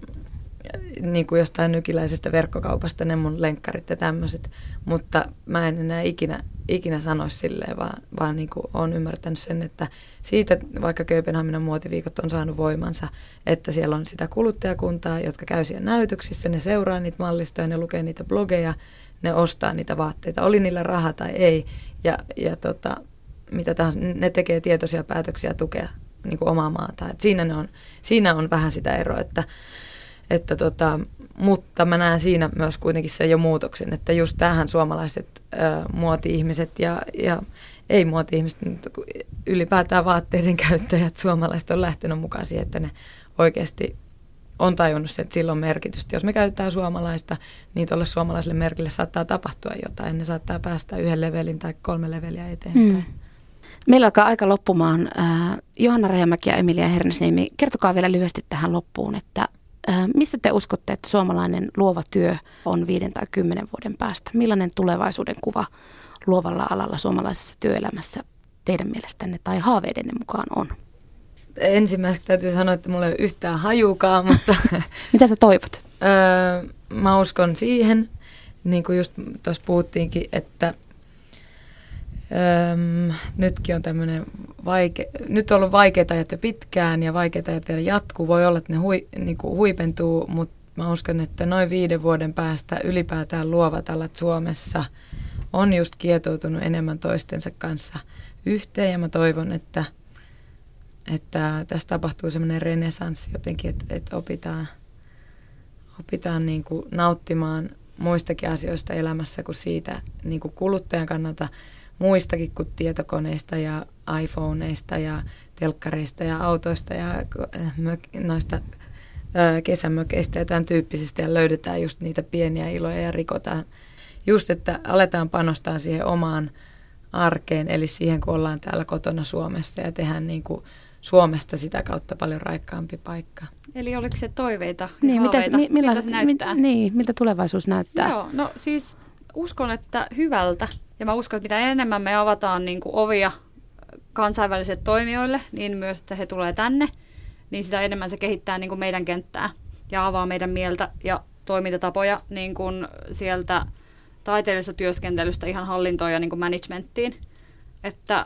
niin kuin jostain nykiläisestä verkkokaupasta ne mun lenkkarit ja tämmöiset, mutta mä en enää ikinä, ikinä sanoisi silleen, vaan, vaan niin kuin olen ymmärtänyt sen, että siitä vaikka Kööpenhaminan muotiviikot on saanut voimansa, että siellä on sitä kuluttajakuntaa, jotka käy siellä näytöksissä, ne seuraa niitä mallistoja, ne lukee niitä blogeja, ne ostaa niitä vaatteita, oli niillä raha tai ei, ja, ja tota, mitä tahansa, ne tekee tietoisia päätöksiä tukea niin kuin omaa maata. Et siinä, ne on, siinä on vähän sitä eroa, että, että tota, mutta mä näen siinä myös kuitenkin se jo muutoksen, että just tähän suomalaiset ö, muoti-ihmiset ja, ja ei muoti-ihmiset, mutta ylipäätään vaatteiden käyttäjät suomalaiset on lähtenyt mukaan siihen, että ne oikeasti on tajunnut se, että sillä on merkitystä. Jos me käytetään suomalaista, niin tuolle suomalaiselle merkille saattaa tapahtua jotain. Ne saattaa päästä yhden levelin tai kolme leveliä eteenpäin. Hmm. Meillä alkaa aika loppumaan. Johanna Rajamäki ja Emilia Hernesniemi, kertokaa vielä lyhyesti tähän loppuun, että missä te uskotte, että suomalainen luova työ on viiden tai kymmenen vuoden päästä? Millainen tulevaisuuden kuva luovalla alalla suomalaisessa työelämässä teidän mielestänne tai haaveidenne mukaan on? Ensimmäiseksi täytyy sanoa, että mulla ei ole yhtään hajukaan, mutta... Mitä sä toivot? Öö, mä uskon siihen, niin kuin just tuossa puhuttiinkin, että Öm, nytkin on tämmöinen vaike, nyt on ollut vaikeita ajat jo pitkään ja vaikeita ajat vielä jatkuu. Voi olla, että ne hui, niin kuin huipentuu, mutta mä uskon, että noin viiden vuoden päästä ylipäätään luovat alat Suomessa on just kietoutunut enemmän toistensa kanssa yhteen ja mä toivon, että, että tässä tapahtuu semmoinen renesanssi jotenkin, että, että opitaan, opitaan niin kuin nauttimaan muistakin asioista elämässä kuin siitä niin kuin kuluttajan kannalta – muistakin kuin tietokoneista ja iPhoneista ja telkkareista ja autoista ja äh, noista kesämökeistä ja tämän tyyppisistä ja löydetään just niitä pieniä iloja ja rikotaan. Just, että aletaan panostaa siihen omaan arkeen, eli siihen, kun ollaan täällä kotona Suomessa ja tehdään niin kuin Suomesta sitä kautta paljon raikkaampi paikka. Eli oliko se toiveita niin, mitä, mi, miltä se näyttää? Mi, niin, miltä tulevaisuus näyttää? Joo, no siis uskon, että hyvältä. Ja mä uskon, että mitä enemmän me avataan niin kuin ovia kansainvälisille toimijoille, niin myös, että he tulee tänne, niin sitä enemmän se kehittää niin kuin meidän kenttää ja avaa meidän mieltä ja toimintatapoja niin kuin sieltä taiteellisesta työskentelystä ihan hallintoon ja niin kuin managementtiin. Että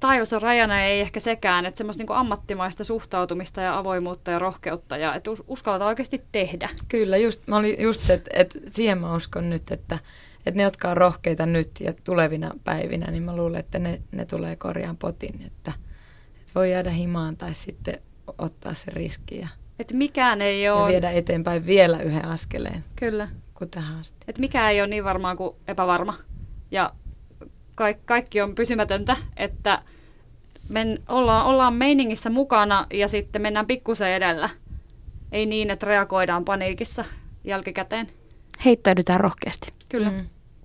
taivas on rajana ei ehkä sekään, että semmoista niin ammattimaista suhtautumista ja avoimuutta ja rohkeutta ja että uskalletaan oikeasti tehdä. Kyllä, just, mä olin just se, että, että siihen mä uskon nyt, että, että ne, jotka on rohkeita nyt ja tulevina päivinä, niin mä luulen, että ne, ne tulee korjaan potin, että, että voi jäädä himaan tai sitten ottaa se riski ja, että mikään ei ole... ja viedä eteenpäin vielä yhden askeleen. Kyllä. Kuin tähän asti. Että mikään ei ole niin varmaa kuin epävarma. Ja ka- kaikki on pysymätöntä, että men, ollaan, ollaan meiningissä mukana ja sitten mennään pikkusen edellä. Ei niin, että reagoidaan paniikissa jälkikäteen. Heittäydytään rohkeasti. Kyllä. Mm.